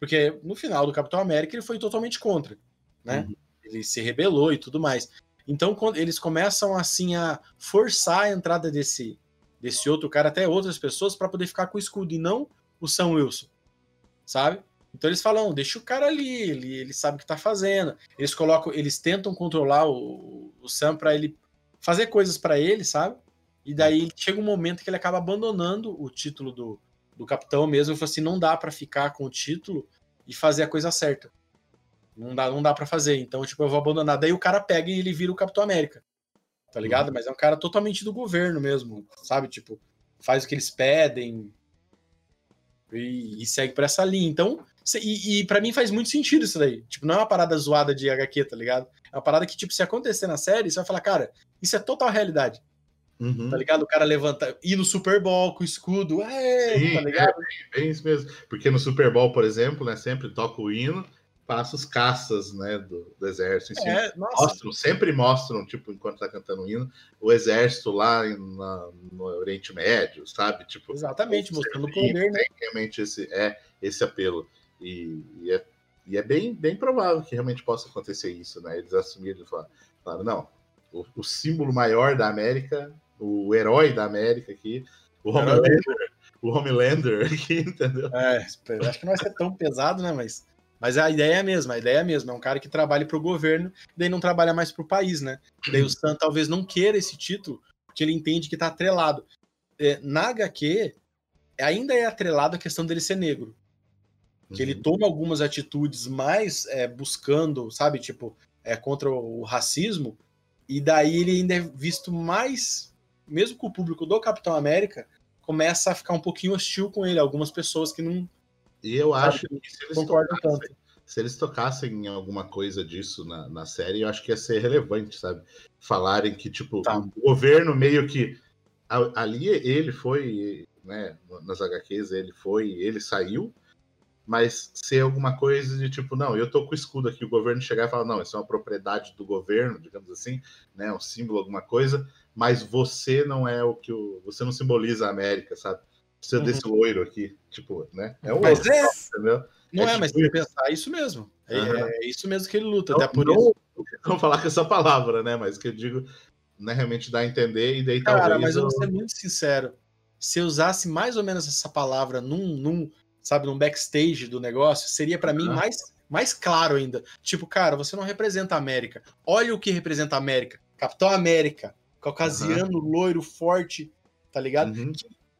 Porque no final do Capitão América ele foi totalmente contra, né? Uhum. Ele se rebelou e tudo mais. Então quando eles começam assim a forçar a entrada desse desse outro cara até outras pessoas para poder ficar com o escudo e não o Sam Wilson, sabe? Então eles falam, deixa o cara ali, ele, ele sabe o que tá fazendo. Eles colocam, eles tentam controlar o, o Sam para ele fazer coisas para ele, sabe? E daí chega um momento que ele acaba abandonando o título do, do capitão mesmo, eu falei assim, não dá para ficar com o título e fazer a coisa certa. Não dá, não dá para fazer. Então, tipo, eu vou abandonar. Daí o cara pega e ele vira o Capitão América. Tá ligado? Uhum. Mas é um cara totalmente do governo mesmo, sabe? Tipo, faz o que eles pedem e, e segue por essa linha. Então, e, e para mim faz muito sentido isso daí. Tipo, não é uma parada zoada de HQ, tá ligado? É uma parada que, tipo, se acontecer na série, você vai falar, cara, isso é total realidade. Uhum. Tá ligado? O cara levanta, ir no Super Bowl com o escudo, é, tá ligado? É, é, isso mesmo. Porque no Super Bowl, por exemplo, né, sempre toca o hino, passa os caças, né, do, do exército. É, mostram, sempre mostram, tipo, enquanto tá cantando o hino, o exército lá na, no Oriente Médio, sabe? Tipo, Exatamente, mostrando o poder, né? Realmente esse, é, esse apelo. E, e, é, e é bem, bem provável que realmente possa acontecer isso, né? Eles assumiram e falaram, falaram não, o, o símbolo maior da América o herói da América aqui, o Homelander, o Homelander aqui, entendeu? É, acho que não vai ser tão pesado, né? Mas, mas a ideia é a mesma, a ideia é a mesma. É um cara que trabalha para o governo, daí não trabalha mais para o país, né? Daí o Sam talvez não queira esse título, porque ele entende que está atrelado. É, na HQ, ainda é atrelado a questão dele ser negro. Que uhum. ele toma algumas atitudes mais é, buscando, sabe, tipo, é, contra o racismo, e daí ele ainda é visto mais mesmo com o público do Capitão América, começa a ficar um pouquinho hostil com ele. Algumas pessoas que não. E eu acho que se eles, tocassem, se eles tocassem em alguma coisa disso na, na série, eu acho que ia ser relevante, sabe? Falarem que, tipo, tá. o governo meio que. Ali ele foi, né? Nas HQs ele foi, ele saiu, mas ser alguma coisa de tipo, não, eu tô com o escudo aqui, o governo chegar e falar, não, isso é uma propriedade do governo, digamos assim, né? Um símbolo, alguma coisa mas você não é o que o. Você não simboliza a América, sabe? Precisa uhum. desse loiro aqui, tipo, né? É o mas, é, entendeu? Não é, é mas tipo... se pensar, é isso mesmo. É, uhum. é, isso mesmo que ele luta. Não, até por não, isso. Não falar com essa palavra, né? Mas que eu digo, né, realmente dá a entender, e daí Cara, talvez. mas eu vou ser muito sincero. Se eu usasse mais ou menos essa palavra num, num sabe, num backstage do negócio, seria para mim mais, mais claro ainda. Tipo, cara, você não representa a América. Olha o que representa a América. Capitão América, caucasiano, uhum. loiro, forte, tá ligado? Uhum.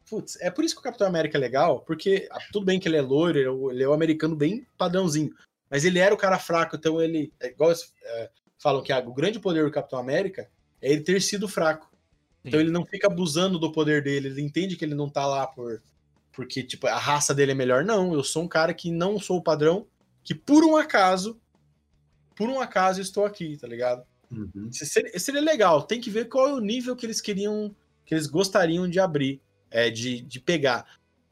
Putz, é por isso que o Capitão América é legal, porque ah, tudo bem que ele é loiro, ele é um americano bem padrãozinho, mas ele era o cara fraco, então ele. É igual é, falam que ah, o grande poder do Capitão América é ele ter sido fraco. Então ele não fica abusando do poder dele, ele entende que ele não tá lá por porque tipo a raça dele é melhor. Não, eu sou um cara que não sou o padrão, que por um acaso, por um acaso estou aqui, tá ligado? Uhum. Seria, seria legal. Tem que ver qual é o nível que eles queriam, que eles gostariam de abrir é, de, de pegar.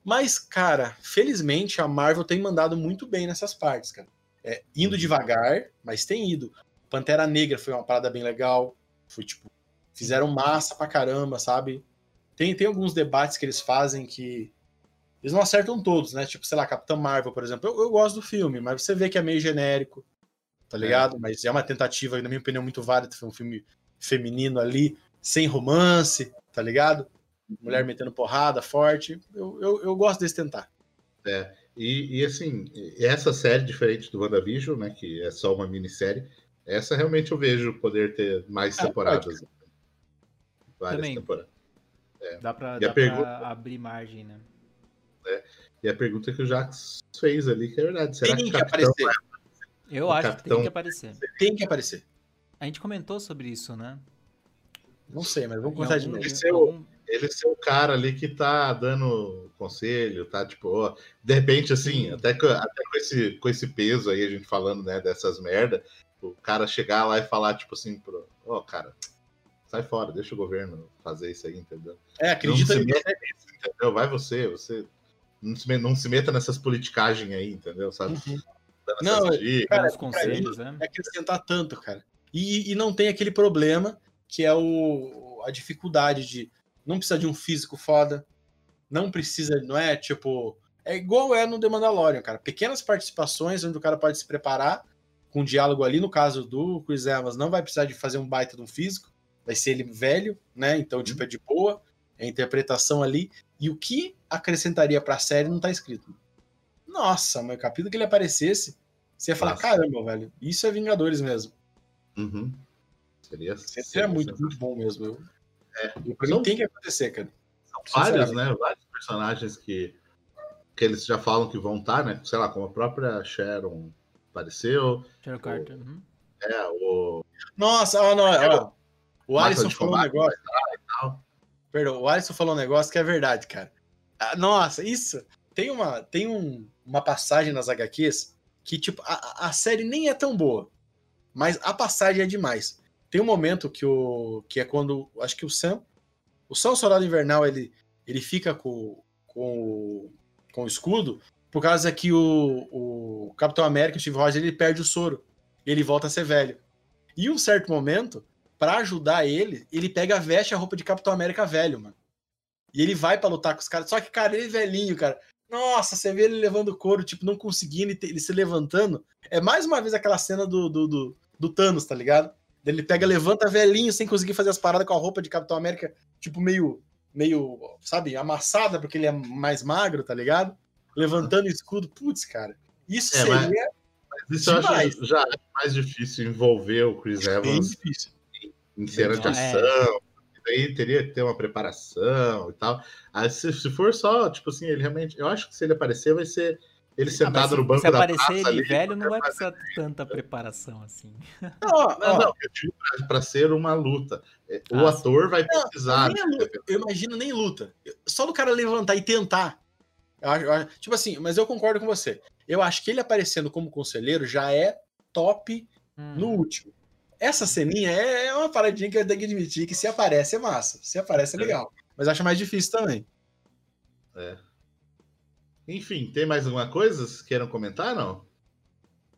Mas, cara, felizmente a Marvel tem mandado muito bem nessas partes, cara. É, indo uhum. devagar, mas tem ido. Pantera Negra foi uma parada bem legal. Foi tipo, fizeram massa pra caramba, sabe? Tem, tem alguns debates que eles fazem que eles não acertam todos, né? Tipo, sei lá, Capitã Marvel, por exemplo. Eu, eu gosto do filme, mas você vê que é meio genérico, tá ligado? É. Mas é uma tentativa, na minha opinião, muito válida. Foi um filme feminino ali, sem romance, tá ligado? Mulher uhum. metendo porrada forte. Eu, eu, eu gosto desse tentar. É, e, e, assim, essa série, diferente do WandaVision, né, que é só uma minissérie, essa realmente eu vejo poder ter mais é, temporadas. Várias Também. temporadas. É. Dá pra, dá pergunta... pra abrir margem, né? É. E a pergunta que o Jax fez ali, que é verdade. Será tem que, que aparecer. Eu acho Capitão... que tem que aparecer. Tem que aparecer. A gente comentou sobre isso, né? Não sei, mas vamos contar de novo. Algum, ele ser o cara ali que tá dando conselho, tá tipo, ó, de repente, assim, até, com, até com, esse, com esse peso aí, a gente falando, né, dessas merda, o cara chegar lá e falar, tipo assim, pro, ó, cara, sai fora, deixa o governo fazer isso aí, entendeu? É, acredita nisso, entendeu? Vai você, você não se, não se meta nessas politicagens aí, entendeu? Sabe? Uhum. Não, dicas, cara, os conselhos, né? É acrescentar tanto, cara. E, e não tem aquele problema que é o, a dificuldade de não precisa de um físico foda, não precisa, não é tipo. É igual é no The Mandalorian, cara. Pequenas participações onde o cara pode se preparar com um diálogo ali. No caso do Chris Evans, não vai precisar de fazer um baita de um físico, vai ser ele velho, né? Então, tipo, é de boa, é a interpretação ali. E o que acrescentaria pra série não tá escrito. Nossa, mas o capítulo que ele aparecesse, você ia falar: Nossa. caramba, velho, isso é Vingadores mesmo. Uhum. Seria, seria, seria muito, muito bom mesmo. Eu é. Pra mim tem que acontecer, cara. São vários, né? Vários personagens que, que eles já falam que vão estar, né? Sei lá, como a própria Sharon apareceu. Sharon Carter. Uhum. É, o. Nossa, ó, não, ó, o Alisson falou um negócio. Perdão, o Alisson falou um negócio que é verdade, cara. Ah, nossa, isso. Tem uma, tem um, uma passagem nas HQs que, tipo, a, a série nem é tão boa. Mas a passagem é demais. Tem um momento que o que é quando acho que o Sam, o Sam Soldado Invernal, ele ele fica com, com, com o escudo por causa que o, o Capitão América, o Steve Rogers, ele perde o soro ele volta a ser velho. E um certo momento, para ajudar ele, ele pega a veste a roupa de Capitão América velho, mano. E ele vai para lutar com os caras. Só que, cara, ele é velhinho, cara. Nossa, você vê ele levando couro, tipo, não conseguindo, ele, ele se levantando. É mais uma vez aquela cena do, do, do, do Thanos, tá ligado? Ele pega, levanta velhinho sem conseguir fazer as paradas com a roupa de Capitão América, tipo, meio, meio, sabe, amassada, porque ele é mais magro, tá ligado? Levantando o escudo. Putz, cara. Isso é, seria. Mas, mas isso demais. eu acho já é mais difícil envolver o Chris Evans difícil. em cena de é. ação. Aí teria que ter uma preparação e tal. Aí, se, se for só, tipo assim, ele realmente. Eu acho que se ele aparecer, vai ser ele ah, sentado ah, no banco se da aparecer ele ali, velho, não vai precisar de tanta preparação assim. Não, não, não eu digo para ser uma luta. É, o ah, ator vai precisar. Não, eu imagino nem luta. Só do cara levantar e tentar. Eu eu tipo assim, mas eu concordo com você. Eu acho que ele aparecendo como conselheiro já é top hum. no último. Essa ceninha é, é uma paradinha que eu tenho que admitir que se aparece é massa. Se aparece é, é. legal. Mas acho mais difícil também. É. Enfim, tem mais alguma coisa? Vocês queiram comentar, não?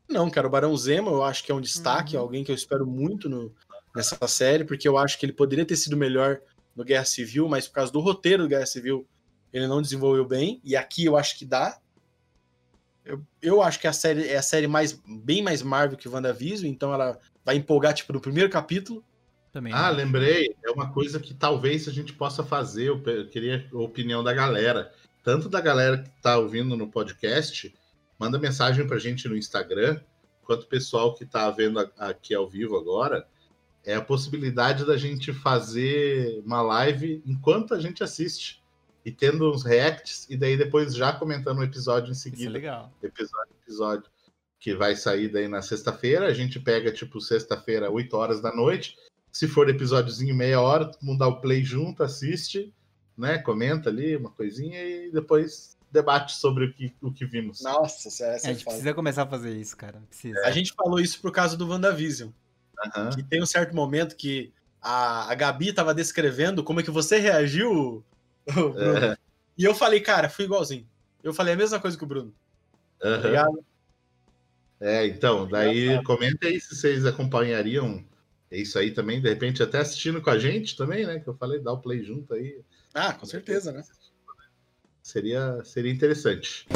Não, cara, o Barão Zema eu acho que é um destaque, uhum. alguém que eu espero muito no, nessa série, porque eu acho que ele poderia ter sido melhor no Guerra Civil, mas por causa do roteiro do Guerra Civil ele não desenvolveu bem, e aqui eu acho que dá. Eu, eu acho que a série é a série mais, bem mais Marvel que WandaVision, então ela vai empolgar, tipo, no primeiro capítulo. Também, ah, né? lembrei. É uma coisa que talvez a gente possa fazer. Eu queria a opinião da galera. Tanto da galera que está ouvindo no podcast, manda mensagem para a gente no Instagram, quanto o pessoal que está vendo aqui ao vivo agora. É a possibilidade da gente fazer uma live enquanto a gente assiste e tendo uns reacts, e daí depois já comentando o episódio em seguida. Isso é legal. Episódio, episódio. Que vai sair daí na sexta-feira. A gente pega, tipo, sexta-feira, 8 horas da noite. Se for episódiozinho meia hora, todo mundo dá o play junto, assiste, né? Comenta ali uma coisinha e depois debate sobre o que, o que vimos. Nossa, essa é, a gente precisa começar a fazer isso, cara. Precisa. A gente falou isso por causa do WandaVision. Uhum. Que tem um certo momento que a, a Gabi tava descrevendo como é que você reagiu é. E eu falei, cara, fui igualzinho. Eu falei a mesma coisa que o Bruno. Uhum. É, então, daí comenta aí se vocês acompanhariam isso aí também, de repente até assistindo com a gente também, né? Que eu falei, dá o play junto aí. Ah, com certeza, né? Seria, seria interessante.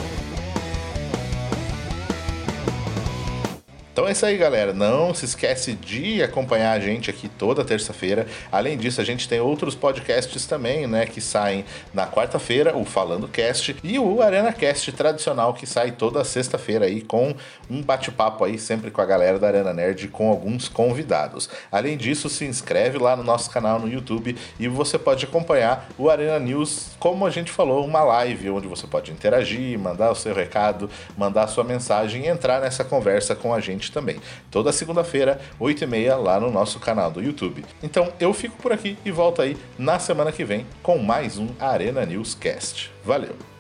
Então é isso aí, galera. Não se esquece de acompanhar a gente aqui toda terça-feira. Além disso, a gente tem outros podcasts também, né, que saem na quarta-feira, o Falando Cast e o Arena Cast tradicional que sai toda sexta-feira aí com um bate-papo aí sempre com a galera da Arena Nerd com alguns convidados. Além disso, se inscreve lá no nosso canal no YouTube e você pode acompanhar o Arena News, como a gente falou, uma live onde você pode interagir, mandar o seu recado, mandar a sua mensagem e entrar nessa conversa com a gente também. Toda segunda-feira, 8h30, lá no nosso canal do YouTube. Então eu fico por aqui e volto aí na semana que vem com mais um Arena News Cast. Valeu!